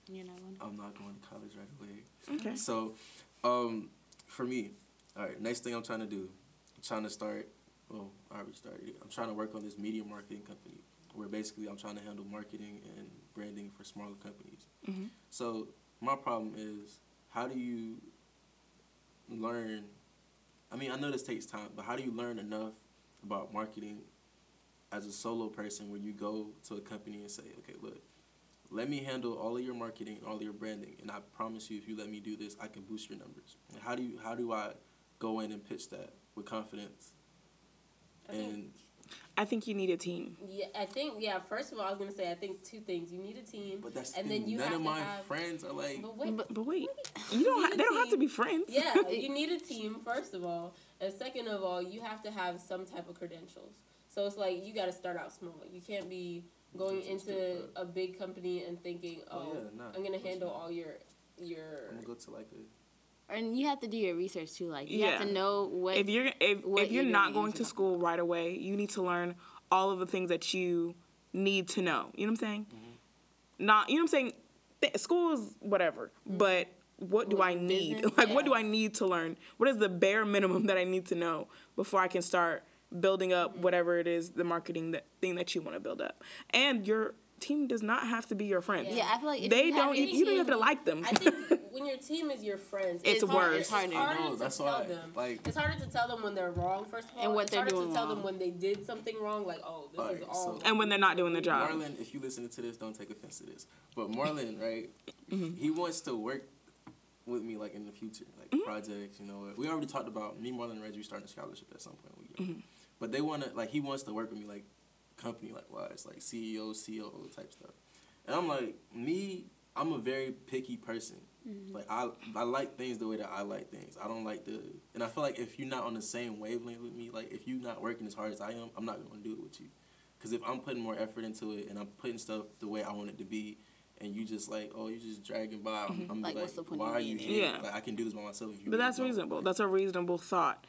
Speaker 5: You know, when-
Speaker 2: I'm not going to college right away.
Speaker 3: Okay.
Speaker 2: So, um, for me, all right. Next thing I'm trying to do, I'm trying to start. Well, I already started it. I'm trying to work on this media marketing company where basically I'm trying to handle marketing and branding for smaller companies.
Speaker 3: Mhm.
Speaker 2: So my problem is how do you learn? I mean, I know this takes time, but how do you learn enough about marketing as a solo person where you go to a company and say, okay, look, let me handle all of your marketing, all of your branding, and I promise you, if you let me do this, I can boost your numbers. And how do you how do I go in and pitch that with confidence?
Speaker 4: I
Speaker 2: And
Speaker 3: I think you need a team.
Speaker 4: Yeah, I think yeah. First of all, I was gonna say I think two things. You need a team,
Speaker 2: but that's
Speaker 4: and
Speaker 2: the
Speaker 4: then you
Speaker 2: none
Speaker 4: have
Speaker 2: of my
Speaker 4: have.
Speaker 2: friends are like.
Speaker 4: But wait,
Speaker 3: But, but wait, you don't.
Speaker 4: need
Speaker 3: Ha-
Speaker 4: a
Speaker 3: they don't have to be friends.
Speaker 4: Yeah, you need a team first of all, and second of all, you have to have some type of credentials. So it's like you got to start out small. You can't be going into a big company and thinking,
Speaker 2: Oh,
Speaker 4: oh,
Speaker 2: yeah, nah,
Speaker 4: I'm gonna handle
Speaker 2: not.
Speaker 4: all your your.
Speaker 2: I'm gonna go to like a
Speaker 5: And you have to do your research too. Like you have to know what
Speaker 3: if you're if, if you're
Speaker 5: you're
Speaker 3: not
Speaker 5: gonna
Speaker 3: going
Speaker 5: use
Speaker 3: to
Speaker 5: it.
Speaker 3: school right away, you need to learn all of the things that you need to know. You know what I'm saying?
Speaker 2: Mm-hmm.
Speaker 3: Not you know what I'm saying. Th- school is whatever, but what do
Speaker 5: What
Speaker 3: I need?
Speaker 5: business?
Speaker 3: Like what do I need to learn? What is the bare minimum that I need to know before I can start building up whatever it is the marketing that thing that you want to build up? And your team does not have to be your friends.
Speaker 5: Yeah, I feel like if
Speaker 3: they
Speaker 5: you
Speaker 3: don't.
Speaker 5: your
Speaker 3: You don't have to like them.
Speaker 4: I think when your team is your friends,
Speaker 3: It's
Speaker 4: hard-
Speaker 3: worse.
Speaker 4: It's
Speaker 5: Harder.
Speaker 4: harder
Speaker 2: I
Speaker 4: to
Speaker 2: that's
Speaker 4: tell
Speaker 2: why,
Speaker 4: them.
Speaker 2: like-
Speaker 4: it's harder to tell them when they're wrong. First of all,
Speaker 5: And what
Speaker 4: it's
Speaker 5: they're
Speaker 4: harder
Speaker 5: doing
Speaker 4: to tell them when they did something wrong. Like, oh, this is
Speaker 2: Alright,
Speaker 4: all.
Speaker 2: so-
Speaker 3: and when they're not doing the job.
Speaker 2: Marlon, if you listen to this, don't take offense to this. But Marlon, right?
Speaker 3: Mm-hmm.
Speaker 2: He wants to work with me like in the future, like
Speaker 3: Mm-hmm.
Speaker 2: projects. You know, we already talked about me, Marlon, and Reggie starting a scholarship at some point. We
Speaker 3: Mm-hmm.
Speaker 2: But they want to like he wants to work with me like company like wise, like CEO, COO type stuff. And I'm like me, I'm a very picky person. Like I I like things the way that I like things. I don't like the and I feel like if you're not on the same wavelength with me, like if you're not working as hard as I am, I'm not gonna do it with you. Cause if I'm putting more effort into it and I'm putting stuff the way I want it to be, and you just like, oh, you just dragging by, I'm, I'm
Speaker 5: Like,
Speaker 2: like,
Speaker 5: what's the
Speaker 2: why are you here?
Speaker 3: there?
Speaker 2: Like I can do this by myself. If you
Speaker 3: But that's
Speaker 2: don't.
Speaker 3: reasonable. That's a reasonable thought.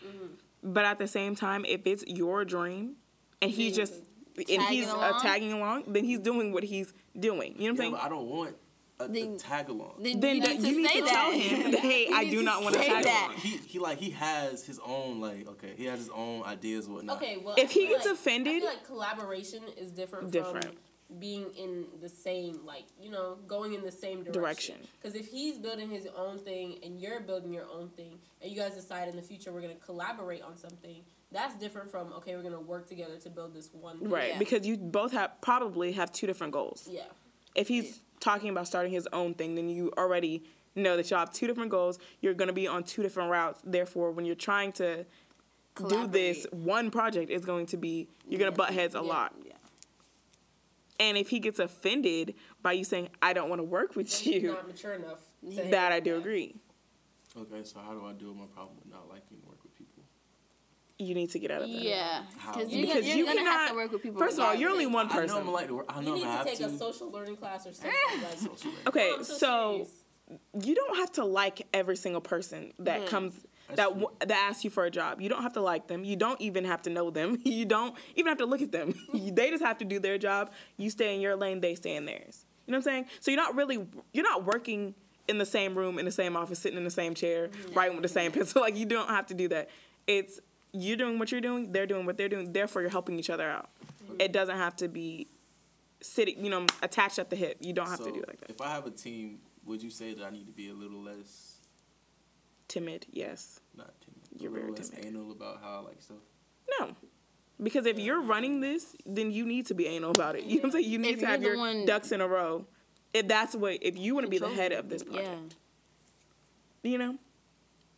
Speaker 3: But at the same time, if it's your dream and he's just and
Speaker 5: Tagging
Speaker 3: he's uh, tagging along, then he's doing what he's doing. You know what I'm
Speaker 2: Yeah,
Speaker 3: saying?
Speaker 2: but I don't want a, a tag along.
Speaker 5: Then,
Speaker 3: then
Speaker 5: you
Speaker 3: that-
Speaker 5: need to
Speaker 3: you need
Speaker 5: say
Speaker 3: to
Speaker 5: that.
Speaker 3: tell him, hey, I do not want to tag
Speaker 5: that.
Speaker 3: along.
Speaker 2: he he like he has his own like okay he has his own ideas whatnot.
Speaker 4: Okay, well,
Speaker 3: If
Speaker 4: I
Speaker 3: he gets
Speaker 4: like,
Speaker 3: offended-
Speaker 4: I feel like collaboration is different,
Speaker 3: Different.
Speaker 4: from being in the same, like you know, going in the same direction.
Speaker 3: Direction.
Speaker 4: Because if he's building his own thing and you're building your own thing, and you guys decide in the future we're gonna collaborate on something, that's different from okay, we're gonna work together to build this one. Thing.
Speaker 3: Right,
Speaker 5: Yeah.
Speaker 3: because you both have probably have two different goals.
Speaker 4: Yeah.
Speaker 3: If he's talking about starting his own thing, then you already know that y'all have two different goals. You're going to be on two different routes. Therefore, when you're trying to do this one project, it's going to be you're going to butt heads a
Speaker 4: Yeah.
Speaker 3: lot.
Speaker 5: Yeah.
Speaker 3: And if he gets offended by you saying, "I don't want to work with
Speaker 4: He's
Speaker 3: you,"
Speaker 4: not mature enough.
Speaker 3: that I do agree.
Speaker 2: Okay, so how do I deal with my problem with not liking work with people?
Speaker 3: You need to get out of that.
Speaker 5: Yeah, because you're,
Speaker 3: Because
Speaker 5: gonna, you're
Speaker 3: you
Speaker 5: gonna have
Speaker 3: cannot-
Speaker 5: to work with people.
Speaker 3: First of all, you're only
Speaker 5: regardless.
Speaker 3: one
Speaker 2: I know I'm
Speaker 3: person.
Speaker 2: like to work. I know
Speaker 4: You
Speaker 2: I'm
Speaker 4: need
Speaker 2: gonna
Speaker 4: to take
Speaker 2: to.
Speaker 4: a social learning class or something. like,
Speaker 3: Okay,
Speaker 4: I'm so
Speaker 3: so you don't have to like every single person that mm.
Speaker 2: comes
Speaker 3: that w- that asks you for a job. You don't have to like them. You don't even have to know them. You don't even have to look at them. they just have to do their job. You stay in your lane. They stay in theirs. You know what I'm saying? So you're not really you're not working in the same room in the same office, sitting in the same chair, mm. writing with the same pencil. Like you don't have to do that. It's you're doing what you're doing. They're doing what they're doing. Therefore, you're helping each other out. Mm-hmm. It doesn't have to be sitting, you know, attached at the hip. You don't have
Speaker 2: so
Speaker 3: to do it like that.
Speaker 2: if I have a team, would you say that I need to be a little less
Speaker 3: Timid, yes.
Speaker 2: not timid,
Speaker 3: You're
Speaker 2: a little
Speaker 3: very
Speaker 2: less
Speaker 3: timid.
Speaker 2: anal about how I like stuff?
Speaker 3: No. Because if you're running this, then you need to be anal about it. You know what I'm saying? You need
Speaker 5: If
Speaker 3: to have your
Speaker 5: one-
Speaker 3: ducks in a row. If that's what if you want to be the head of this project. Yeah. You know?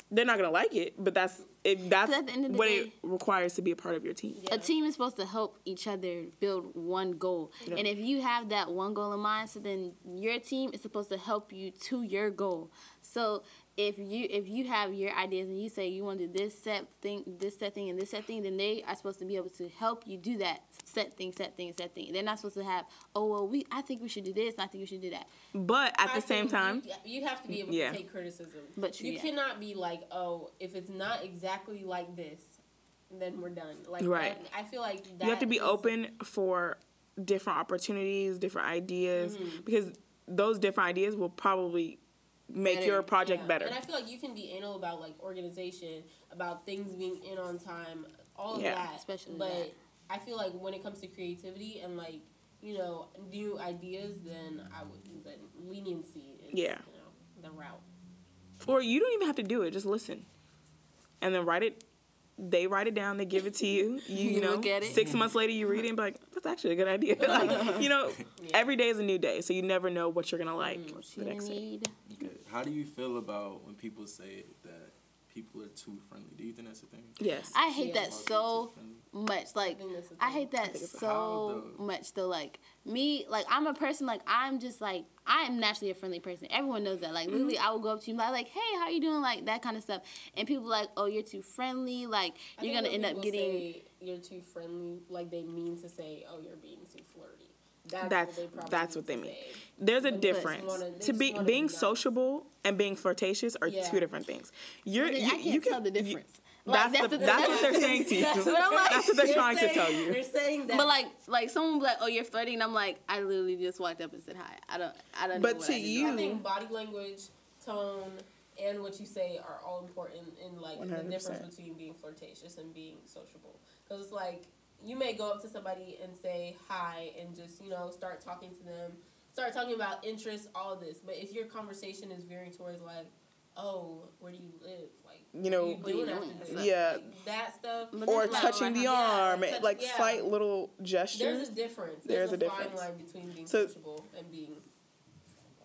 Speaker 3: They're not gonna like it, but that's if that's
Speaker 5: 'Cause at the end of the
Speaker 3: what
Speaker 5: day-
Speaker 3: it requires to be a part of your team.
Speaker 5: A team is supposed to help each other build one goal. And if you have that one goal in mind, so then your team is supposed to help you to your goal. So if you if you have your ideas and you say you want to do this set thing, this set thing, and this set thing, then they are supposed to be able to help you do that set thing, set thing, set thing. They're not supposed to have, oh well, we I think we should do this, and I think we should do that.
Speaker 3: But at
Speaker 4: I
Speaker 3: the same time,
Speaker 4: you, you have to be able
Speaker 3: Yeah.
Speaker 4: to take criticism.
Speaker 5: But
Speaker 4: you
Speaker 5: yeah.
Speaker 4: cannot be like, oh, if it's not exactly like this, then we're done. Like,
Speaker 3: Right.
Speaker 4: I, I feel like that
Speaker 3: you have to be
Speaker 4: is-
Speaker 3: open for different opportunities, different ideas,
Speaker 4: Mm-hmm.
Speaker 3: because those different ideas will probably make
Speaker 5: Better,
Speaker 3: your project
Speaker 4: Yeah.
Speaker 3: better.
Speaker 4: And I feel like you can be anal about like organization, about things being in on time, all of
Speaker 3: Yeah.
Speaker 4: that.
Speaker 5: Especially
Speaker 4: but
Speaker 5: that.
Speaker 4: I feel like when it comes to creativity and like you know new ideas, then I would then leniency is
Speaker 3: Yeah.
Speaker 4: you know the route.
Speaker 3: Or you don't even have to do it. Just listen, and then write it. They write it down. They give it to you. You,
Speaker 5: You
Speaker 3: know,
Speaker 5: look at it.
Speaker 3: six months later, you read it and be like, "That's actually a good idea." like, you know, every day is a new day, so you never know what you're gonna mm, like
Speaker 5: What
Speaker 3: the next day.
Speaker 2: Okay. How do you feel about when people say that people are too friendly? Do you think that's a thing?
Speaker 3: Yes.
Speaker 5: I hate
Speaker 4: Yeah.
Speaker 5: that so much. Like
Speaker 4: think that's the
Speaker 5: I hate that
Speaker 2: it's
Speaker 5: so much though. Like me, like I'm a person like I'm just like I am naturally a friendly person. Everyone knows that. Like literally, mm-hmm. I will go up to you and be like, "Hey, how you doing?" Like that kind of stuff. And people like, "Oh, you're too friendly." Like
Speaker 4: I
Speaker 5: you're gonna end up getting.
Speaker 4: say you're too friendly. Like they mean to say, oh, you're being too flirty. that's
Speaker 3: That's
Speaker 4: what they
Speaker 3: that's what they mean.
Speaker 4: say.
Speaker 3: There's a
Speaker 4: They just
Speaker 3: difference.
Speaker 4: wanna-
Speaker 3: to be being
Speaker 4: be
Speaker 3: sociable and being flirtatious are
Speaker 4: Yeah.
Speaker 3: two different things. You're
Speaker 5: I
Speaker 3: you,
Speaker 5: can't
Speaker 3: you can
Speaker 5: tell the
Speaker 3: you-
Speaker 5: difference.
Speaker 3: that's,
Speaker 5: Like,
Speaker 3: the, that's what they're saying to you.
Speaker 5: That's what I'm like.
Speaker 3: That's what they're
Speaker 4: They're
Speaker 3: trying to tell you.
Speaker 4: They're saying that.
Speaker 5: But like, like someone like, "Oh, you're flirting," and I'm like, "I literally just walked up and said hi. I don't, I don't."
Speaker 3: But
Speaker 5: know what
Speaker 3: to
Speaker 5: I just
Speaker 3: you-
Speaker 4: I think body language, tone, and what you say are all important in like the
Speaker 3: 100%.
Speaker 4: difference between being flirtatious and being sociable. Because it's like you may go up to somebody and say hi and just you know start talking to them, start talking about interests, all of this. But if your conversation is veering towards like, oh, where do you live? Like,
Speaker 3: You know,
Speaker 4: you doing
Speaker 5: What are you
Speaker 4: after
Speaker 5: doing?
Speaker 4: this?
Speaker 3: Yeah.
Speaker 4: Like, that stuff.
Speaker 3: Or
Speaker 5: that's not
Speaker 3: touching the
Speaker 5: like-
Speaker 4: yeah,
Speaker 3: arm,
Speaker 4: touch-
Speaker 3: like
Speaker 4: yeah.
Speaker 3: slight little gestures.
Speaker 4: There's a difference.
Speaker 3: There's
Speaker 4: There's,
Speaker 3: a
Speaker 4: a, fine
Speaker 3: difference.
Speaker 4: line between being
Speaker 3: So-
Speaker 4: sociable and being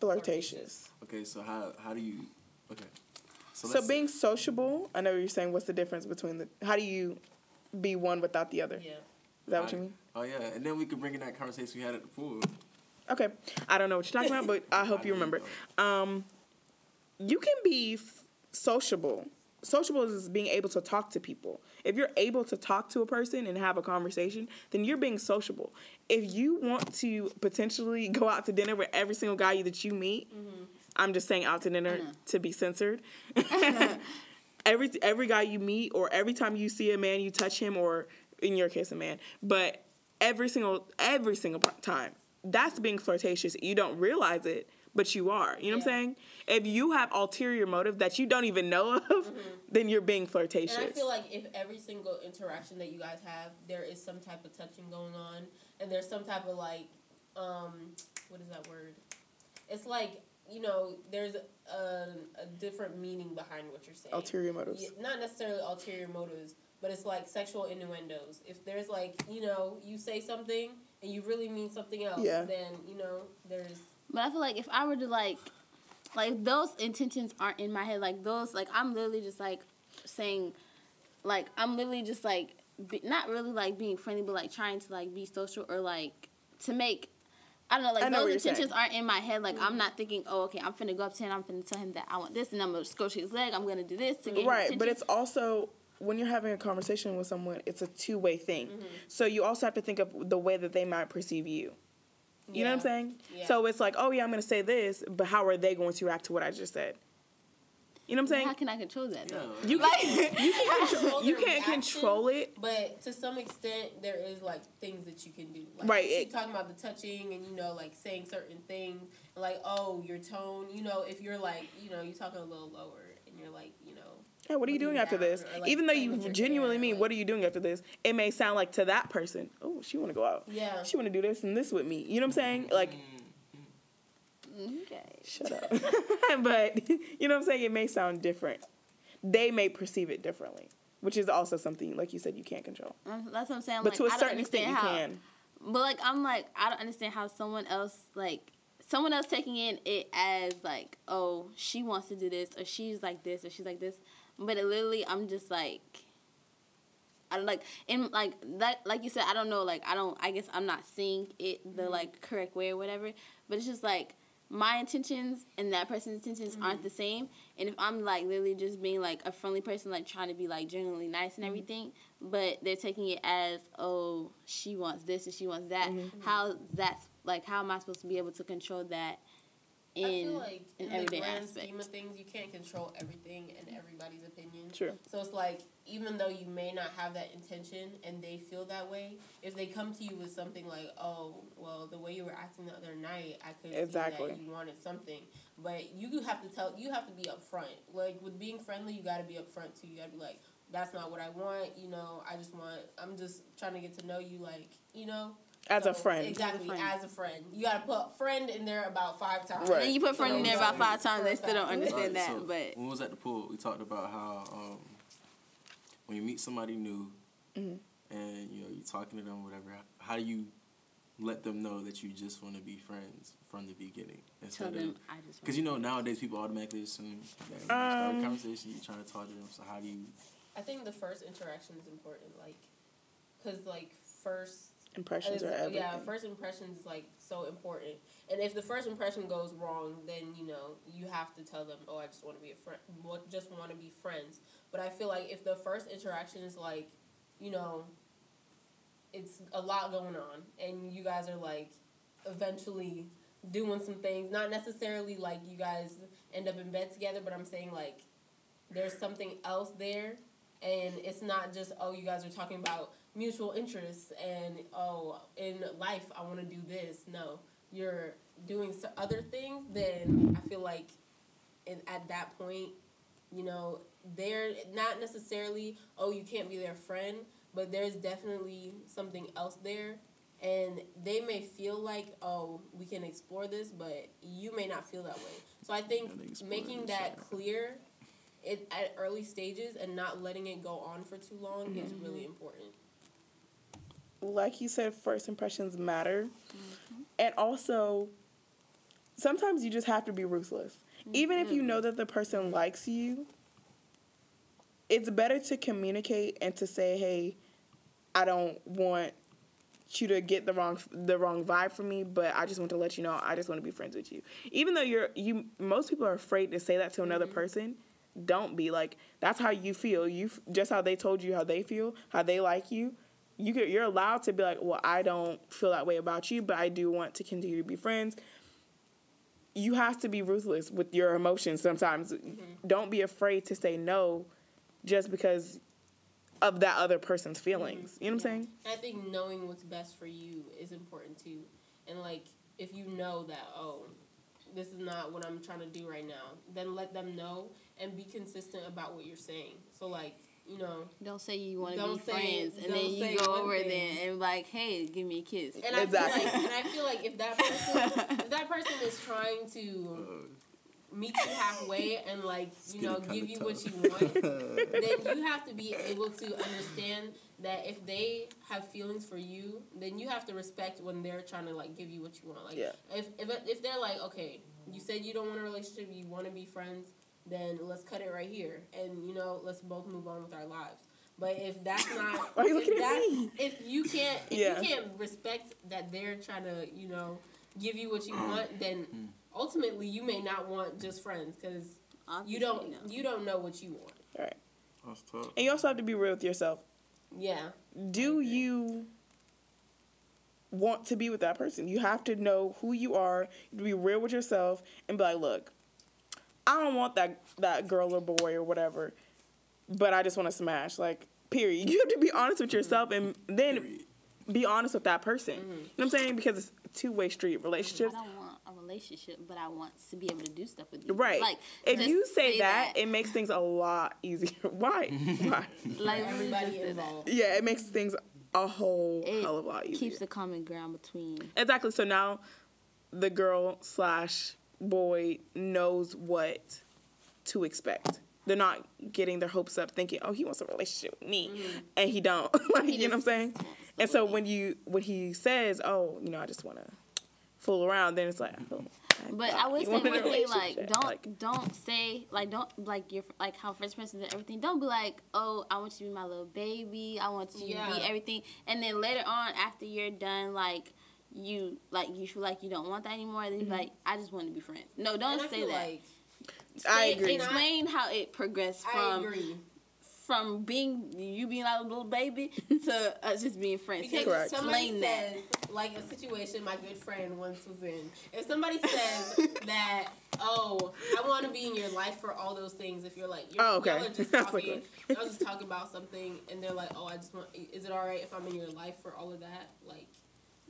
Speaker 3: flirtatious.
Speaker 2: Okay, so how how do you? Okay.
Speaker 3: So,
Speaker 2: let's-
Speaker 3: being sociable, I know you're saying what's the difference between the how do you be one without the other?
Speaker 4: yeah.
Speaker 3: Is that what you mean?
Speaker 2: Oh yeah, and then we could bring in that conversation we had at the pool.
Speaker 3: Okay. I don't know what you're talking about, but I hope you remember. Um, you can be f- sociable. Sociable is being able to talk to people. If you're able to talk to a person and have a conversation, then you're being sociable. If you want to potentially go out to dinner with every single guy that you meet, mm-hmm. I'm just saying out to dinner mm-hmm. to be censored. every every guy you meet or every time you see a man, you touch him or in your case a man, but every single every single time. That's being flirtatious. You don't realize it, but you are. You know what I'm saying? If you have ulterior motive that you don't even know of, then you're being flirtatious.
Speaker 4: And I feel like if every single interaction that you guys have, there is some type of touching going on, and there's some type of like, um, what is that word? It's like you know, there's a, a different meaning behind what you're saying.
Speaker 3: ulterior motives.
Speaker 4: Yeah, not necessarily ulterior motives, but it's like sexual innuendos. If there's like, you know, you say something and you really mean something else,
Speaker 3: Yeah.
Speaker 4: then you know, there's
Speaker 5: But I feel like if I were to like, like those intentions aren't in my head. Like those, like I'm literally just like saying, like I'm literally just like be, not really like being friendly, but like trying to like be social or like to make. I don't know, like
Speaker 3: know
Speaker 5: those intentions
Speaker 3: saying.
Speaker 5: aren't in my head. Like I'm not thinking, oh, okay, I'm finna go up to him, I'm finna tell him that I want this, and I'm gonna scratch his leg. I'm gonna do this to get
Speaker 3: Right, but it's also when you're having a conversation with someone, it's a two way thing.
Speaker 4: Mm-hmm.
Speaker 3: So you also have to think of the way that they might perceive you. You know what I'm saying?
Speaker 4: Yeah.
Speaker 3: So it's like, oh yeah, I'm gonna say this, but how are they going to react to what I just said? You know what I'm saying?
Speaker 5: How can I control that?
Speaker 2: Yeah.
Speaker 5: Though?
Speaker 3: You can't, you can't,
Speaker 4: control
Speaker 3: you can't
Speaker 4: reaction,
Speaker 3: control it.
Speaker 4: But to some extent, there is like things that you can do. Like,
Speaker 3: Right,
Speaker 4: She
Speaker 3: it-
Speaker 4: talking about the touching and you know like saying certain things, like oh your tone. You know if you're like you know you're talking a little lower and you're like you know
Speaker 3: What are you doing after this?
Speaker 4: or, like,
Speaker 3: Even though you genuinely mean,
Speaker 4: like-
Speaker 3: what are you doing after this? It may sound like to that person, oh, she want to go out.
Speaker 4: yeah.
Speaker 3: She want to do this and this with me. You know what I'm saying? Like,
Speaker 5: Okay.
Speaker 3: shut up. but you know what I'm saying? It may sound different. They may perceive it differently, which is also something, like you said, you can't control.
Speaker 5: Um, That's what I'm saying.
Speaker 3: But
Speaker 5: like,
Speaker 3: to a certain extent, you
Speaker 5: how,
Speaker 3: can.
Speaker 5: But like I'm like I don't understand how someone else like someone else taking in it as like oh she wants to do this or she's like this or she's like this, but it literally I'm just like. I don't like in like that like you said I don't know like I don't I guess I'm not seeing it the mm-hmm. like correct way or whatever but it's just like my intentions and that person's intentions aren't mm-hmm. the same and if I'm like literally just being like a friendly person like trying to be like genuinely nice and mm-hmm. everything but they're taking it as oh she wants this and she wants that how that's like how am I supposed to be able to control that in
Speaker 4: I feel like
Speaker 5: in
Speaker 4: in, the
Speaker 5: everyday
Speaker 4: grand
Speaker 5: aspect.
Speaker 4: scheme of things, you can't control everything and everybody's opinion.
Speaker 3: True.
Speaker 4: So it's like even though you may not have that intention and they feel that way, if they come to you with something like, "Oh, well, the way you were acting the other night, I could
Speaker 3: Exactly.
Speaker 4: see that you wanted something," but you have to tell, you have to be upfront. Like with being friendly, you got to be upfront too. You got to be like, "That's not what I want." You know, I just want. I'm just trying to get to know you. Like, you know.
Speaker 3: As a friend.
Speaker 4: Exactly,
Speaker 5: friend.
Speaker 4: as a friend. You gotta put friend in there about five times.
Speaker 3: Right.
Speaker 5: and then you put friend in there about five times they still don't
Speaker 4: Perfect.
Speaker 5: understand that
Speaker 2: Alright, so
Speaker 5: but
Speaker 2: when we was at the pool, we talked about how um, when you meet somebody new
Speaker 3: Mm-hmm.
Speaker 2: and you know you're talking to them, whatever. How do you let them know that you just want to be friends from the beginning
Speaker 5: tell
Speaker 2: instead
Speaker 5: them
Speaker 2: of
Speaker 5: I just
Speaker 2: because you know nowadays people automatically assume that when you start
Speaker 3: Um,
Speaker 2: a conversation, you're trying to talk to them. So how do you?
Speaker 4: I think the first interaction is important, like, cause like first,
Speaker 3: Impressions are everything.
Speaker 4: yeah, first impressions is like so important. And if the first impression goes wrong, then you know you have to tell them, oh, I just want to be a friend, just want to be friends. But I feel like if the first interaction is like, you know, it's a lot going on, and you guys are like, eventually doing some things. Not necessarily like you guys end up in bed together, but I'm saying like there's something else there, and it's not just oh you guys are talking about mutual interests and oh in life I want to do this. No, you're doing other things. Then I feel like, and at that point, you know they're not necessarily oh you can't be their friend, but there's definitely something else there. And they may feel like, oh, we can explore this, but you may not feel that way. So I think making that clear it at early stages and not letting it go on for too long is really important.
Speaker 3: Like you said, first impressions matter. And also, sometimes you just have to be ruthless. Even if you mm-hmm. know that the person likes you, it's better to communicate and to say, hey, I don't want you to get the wrong the wrong vibe from me, but I just want to let you know I just want to be friends with you. Even though you're you most people are afraid to say that to another mm-hmm. person, don't be like that's how you feel. You just how they told you how they feel, how they like you. You could, you're allowed to be like, well, I don't feel that way about you, but I do want to continue to be friends. You have to be ruthless with your emotions sometimes. Mm-hmm. Don't be afraid to say no just because of that other person's mm-hmm. feelings. You know what I'm saying?
Speaker 4: I think knowing what's best for you is important too. And like if you know that oh, this is not what I'm trying to do right now, then let them know and be consistent about what you're saying. So like you know,
Speaker 5: Don't say you want to be
Speaker 4: say-
Speaker 5: friends, and then you go over
Speaker 4: thing.
Speaker 5: there and like, hey, give me a kiss.
Speaker 4: and I feel like and I feel like if that person if that person is trying to meet you halfway and like you know give you
Speaker 2: kinda
Speaker 4: what you want then you have to be able to understand that if they have feelings for you then you have to respect when they're trying to like give you what you want like
Speaker 3: Yeah.
Speaker 4: if, if if they're like okay you said you don't want a relationship you want to be friends then let's cut it right here and you know let's both move on with our lives but if that's not
Speaker 3: Why are you
Speaker 4: if
Speaker 3: looking at me?
Speaker 4: if you can't if
Speaker 3: Yeah.
Speaker 4: you can't respect that they're trying to you know give you what you want then hmm. ultimately you may not want just friends because you don't
Speaker 5: no.
Speaker 4: you don't know what you want
Speaker 3: All right.
Speaker 1: That's tough.
Speaker 3: And you also have to be real with yourself.
Speaker 4: yeah
Speaker 3: Do you want to be with that person? You have to know who you are, you to be real with yourself and be like, look, I don't want that that girl or boy or whatever, but I just want to smash. Like, period. You have to be honest with yourself and then be honest with that person. You know what I'm saying? Because it's a two way street
Speaker 5: relationship.
Speaker 3: I
Speaker 5: don't want a relationship, but I want to be able to do stuff with you.
Speaker 3: Right.
Speaker 5: Like,
Speaker 3: if you say, that, it makes things a lot easier. Why? Why?
Speaker 5: like
Speaker 4: everybody
Speaker 5: just say that.
Speaker 4: involved
Speaker 3: Yeah, it makes things a whole
Speaker 5: It
Speaker 3: hell of a lot easier.
Speaker 5: keeps the common ground between.
Speaker 3: Exactly. So now the girl slash boy knows what to expect. They're not getting their hopes up thinking, oh, he wants a relationship with me. Mm. And he don't. like,
Speaker 5: He
Speaker 3: you know what I'm saying? And so when you when he says, oh, you know, I just want to fool around, then it's like, oh,
Speaker 5: But I would say one thing, like don't
Speaker 3: Like,
Speaker 5: don't say like don't like your like how first person and everything. Don't be like, oh, I want you to be my little baby. I want you to be everything. And then later on, after you're done, like you like you feel like you don't want that anymore. Then you be mm-hmm. like, I just want to be friends. No, don't
Speaker 4: and I
Speaker 5: say
Speaker 4: feel
Speaker 5: that.
Speaker 4: like
Speaker 3: I agree.
Speaker 4: and I-
Speaker 5: Explain how it progressed from from being you being like a little baby to us just being friends.
Speaker 4: because
Speaker 3: Correct.
Speaker 4: if somebody
Speaker 5: Explain that.
Speaker 4: says like a situation my good friend once was in if somebody says that oh I want to be in your life for all those things if you're like you're,
Speaker 3: Oh, okay.
Speaker 4: y'all are just talking y'all just talking about something and they're like oh I just want is it all right if I'm in your life for all of that like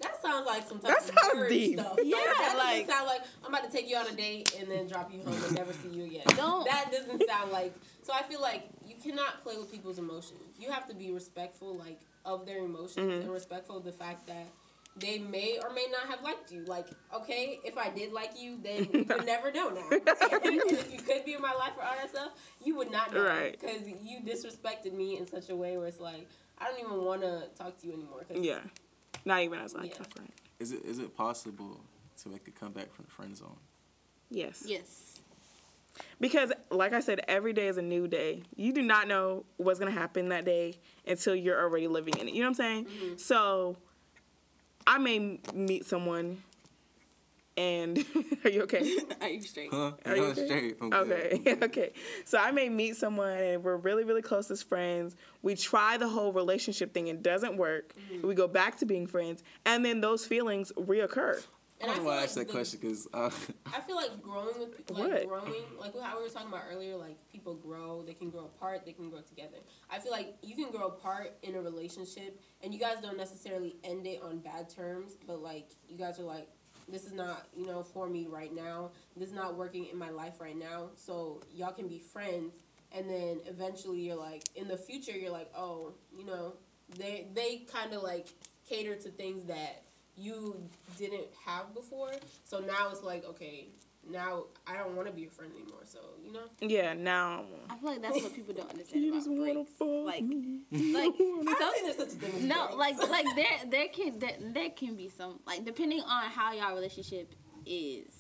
Speaker 4: that sounds like some type
Speaker 3: That
Speaker 4: of
Speaker 3: sounds
Speaker 4: marriage
Speaker 3: deep.
Speaker 4: stuff.
Speaker 5: Yeah,
Speaker 4: like, that
Speaker 5: like-
Speaker 4: doesn't sound like I'm about to take you on a date and then drop you home and never see you again.
Speaker 5: Don't-
Speaker 4: That doesn't sound like. So I feel like you cannot play with people's emotions. You have to be respectful, like of their emotions,
Speaker 3: Mm-hmm.
Speaker 4: and respectful of the fact that they may or may not have liked you. Like, okay, if I did like you, then you would never know now. and if you could be in my life for all that stuff, you would not know
Speaker 3: Right.
Speaker 4: because you disrespected me in such a way where it's like I don't even want to talk to you anymore. Cause
Speaker 3: yeah. Not even as like
Speaker 4: Yeah.
Speaker 3: a friend.
Speaker 1: Is it is it possible to make a comeback from the friend zone?
Speaker 3: Yes.
Speaker 5: Yes.
Speaker 3: Because, like I said, every day is a new day. You do not know what's going to happen that day until you're already living in it. You know what I'm saying? Mm-hmm. So, I may meet someone and. are you okay?
Speaker 5: Are you straight?
Speaker 1: Huh?
Speaker 3: Are you okay?
Speaker 1: straight. I'm good.
Speaker 3: Okay, okay. So I may meet someone and we're really, really close as friends. We try the whole relationship thing, it doesn't work. We go back to being friends, and then those feelings reoccur.
Speaker 4: And
Speaker 2: I
Speaker 4: I
Speaker 2: don't
Speaker 4: feel
Speaker 2: want to
Speaker 4: like
Speaker 2: ask that
Speaker 4: the-
Speaker 2: question because uh,
Speaker 4: I feel like growing with people, like
Speaker 3: What?
Speaker 4: growing like how we were talking about earlier, like people grow, they can grow apart, they can grow together. I feel like you can grow apart in a relationship and you guys don't necessarily end it on bad terms, but like you guys are like, this is not, you know, for me right now. This is not working in my life right now. So y'all can be friends and then eventually you're like in the future you're like, oh, you know, they they kinda like cater to things that you didn't have before. So now it's like, okay, now I don't want to be your friend anymore. So you know,
Speaker 3: Yeah, now.
Speaker 5: I feel like that's what people don't understand
Speaker 3: You
Speaker 5: about
Speaker 3: just wanna
Speaker 5: breaks.
Speaker 3: fuck
Speaker 5: Like,
Speaker 3: me.
Speaker 5: like
Speaker 4: I don't think there's such a thing.
Speaker 5: No,
Speaker 4: breaks.
Speaker 5: like like there there can there, there can be some like depending on how y'all relationship is,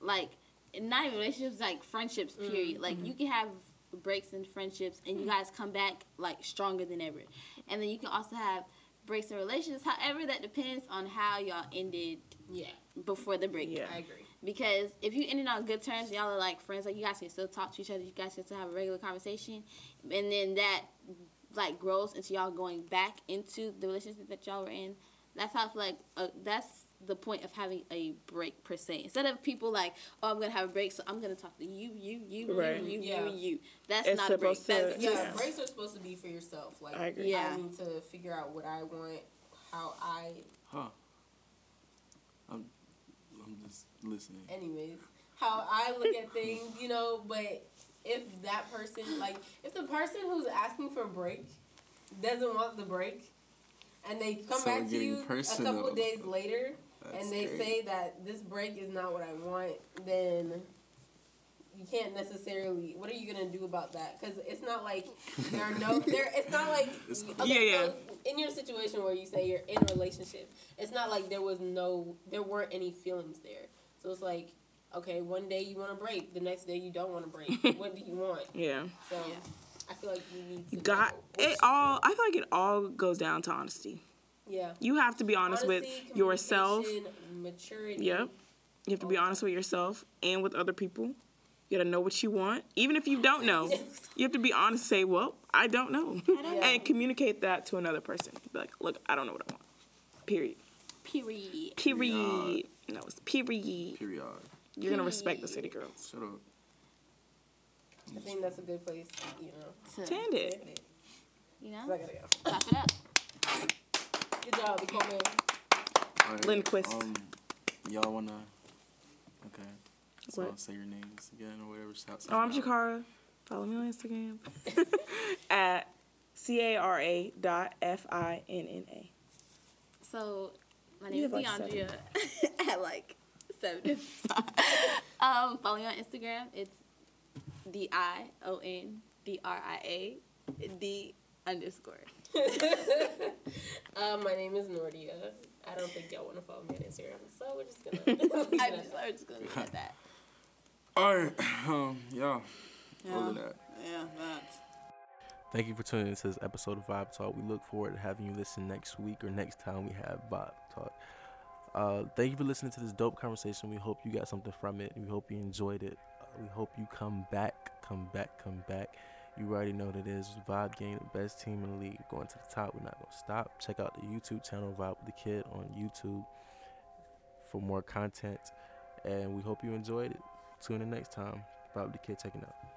Speaker 5: like not even relationships like friendships. Period. Like mm-hmm. you can have breaks in friendships and you guys come back like stronger than ever, and then you can also have breaks in relationships. However, that depends on how y'all ended
Speaker 4: yeah,
Speaker 5: before the break.
Speaker 3: Yeah.
Speaker 4: I agree.
Speaker 5: Because if you ended on good terms, y'all are like friends, like you guys can still talk to each other, you guys can still have a regular conversation, and then that like grows into y'all going back into the relationship that y'all were in. That's how I feel like uh, that's the point of having a break per se. Instead of people like, oh, I'm gonna have a break, so I'm gonna talk to you, you, you,
Speaker 3: Right.
Speaker 5: you, you,
Speaker 4: Yeah.
Speaker 5: you, you. That's
Speaker 3: It's
Speaker 5: not a break.
Speaker 3: to-
Speaker 5: That's
Speaker 4: Yeah,
Speaker 5: just
Speaker 4: breaks are supposed to be for yourself. Like
Speaker 3: I agree.
Speaker 5: Yeah.
Speaker 4: I need to figure out what I want, how I.
Speaker 2: huh? I'm I'm just listening.
Speaker 4: Anyways, how I look at things, you know. But if that person, like, if the person who's asking for a break doesn't want the break, and they come
Speaker 2: So
Speaker 4: back to you a couple days later.
Speaker 2: That's
Speaker 4: and they
Speaker 2: great.
Speaker 4: say that this break is not what I want, then you can't necessarily. What are you gonna do about that? Because it's not like there are no there. It's not like
Speaker 2: It's-
Speaker 4: okay,
Speaker 3: Yeah, yeah.
Speaker 4: So in your situation where you say you're in a relationship, it's not like there was no there weren't any feelings there. So it's like okay, one day you want to break, the next day you don't want to break. what do you want?
Speaker 3: Yeah.
Speaker 4: So I feel like you need to
Speaker 3: Got
Speaker 4: know
Speaker 3: it
Speaker 4: which-
Speaker 3: all. I feel like it all goes down to honesty.
Speaker 4: Yeah.
Speaker 3: You have to be honest with yourself.
Speaker 4: communication, Maturity.
Speaker 3: Yep. You have to be honest with yourself and with other people. You gotta know what you want. Even if you don't know, you have to be honest. Say, well, I don't know. and communicate that to another person. Be like, look, I don't know what I want. Period.
Speaker 5: period.
Speaker 3: Period. No, it's period.
Speaker 2: Period.
Speaker 3: You're gonna respect the city girls.
Speaker 2: Shut up.
Speaker 4: I think that's a good place, you know.
Speaker 5: To,
Speaker 3: To end it.
Speaker 5: you know,
Speaker 4: So I gotta go.
Speaker 5: clap it up.
Speaker 4: Good job, Nicole. Man.
Speaker 2: All right,
Speaker 3: Lindquist.
Speaker 2: Um, y'all wanna? Okay. So
Speaker 3: What?
Speaker 2: say your names again or whatever. Shout
Speaker 3: Oh, I'm
Speaker 2: something out.
Speaker 3: Jakara. Follow me on Instagram at c a r a dot f i n n a.
Speaker 5: So my
Speaker 3: You
Speaker 5: name is
Speaker 3: have like
Speaker 5: Diondria at like seven. um, follow me on Instagram. It's D I O N D R I A D underscore.
Speaker 4: Um, my name is Nordia. I don't think y'all want to follow me on Instagram, so we're just gonna.
Speaker 5: I'm
Speaker 4: it
Speaker 5: just,
Speaker 4: that.
Speaker 5: I'm just gonna leave it at that.
Speaker 2: All right. Um. Yeah. All of
Speaker 5: Yeah.
Speaker 2: that.
Speaker 5: Yeah, that's.
Speaker 1: Thank you for tuning into this episode of Vibe Talk. We look forward to having you listen next week or next time we have Vibe Talk. Uh, thank you for listening to this dope conversation. We hope you got something from it. We hope you enjoyed it. Uh, we hope you come back, come back, come back. You already know what it is. Vibe Gang, the best team in the league. Going to the top. We're not going to stop. Check out the YouTube channel, Vibe with the Kid, on YouTube for more content. And we hope you enjoyed it. Tune in next time. With the Kid taking out.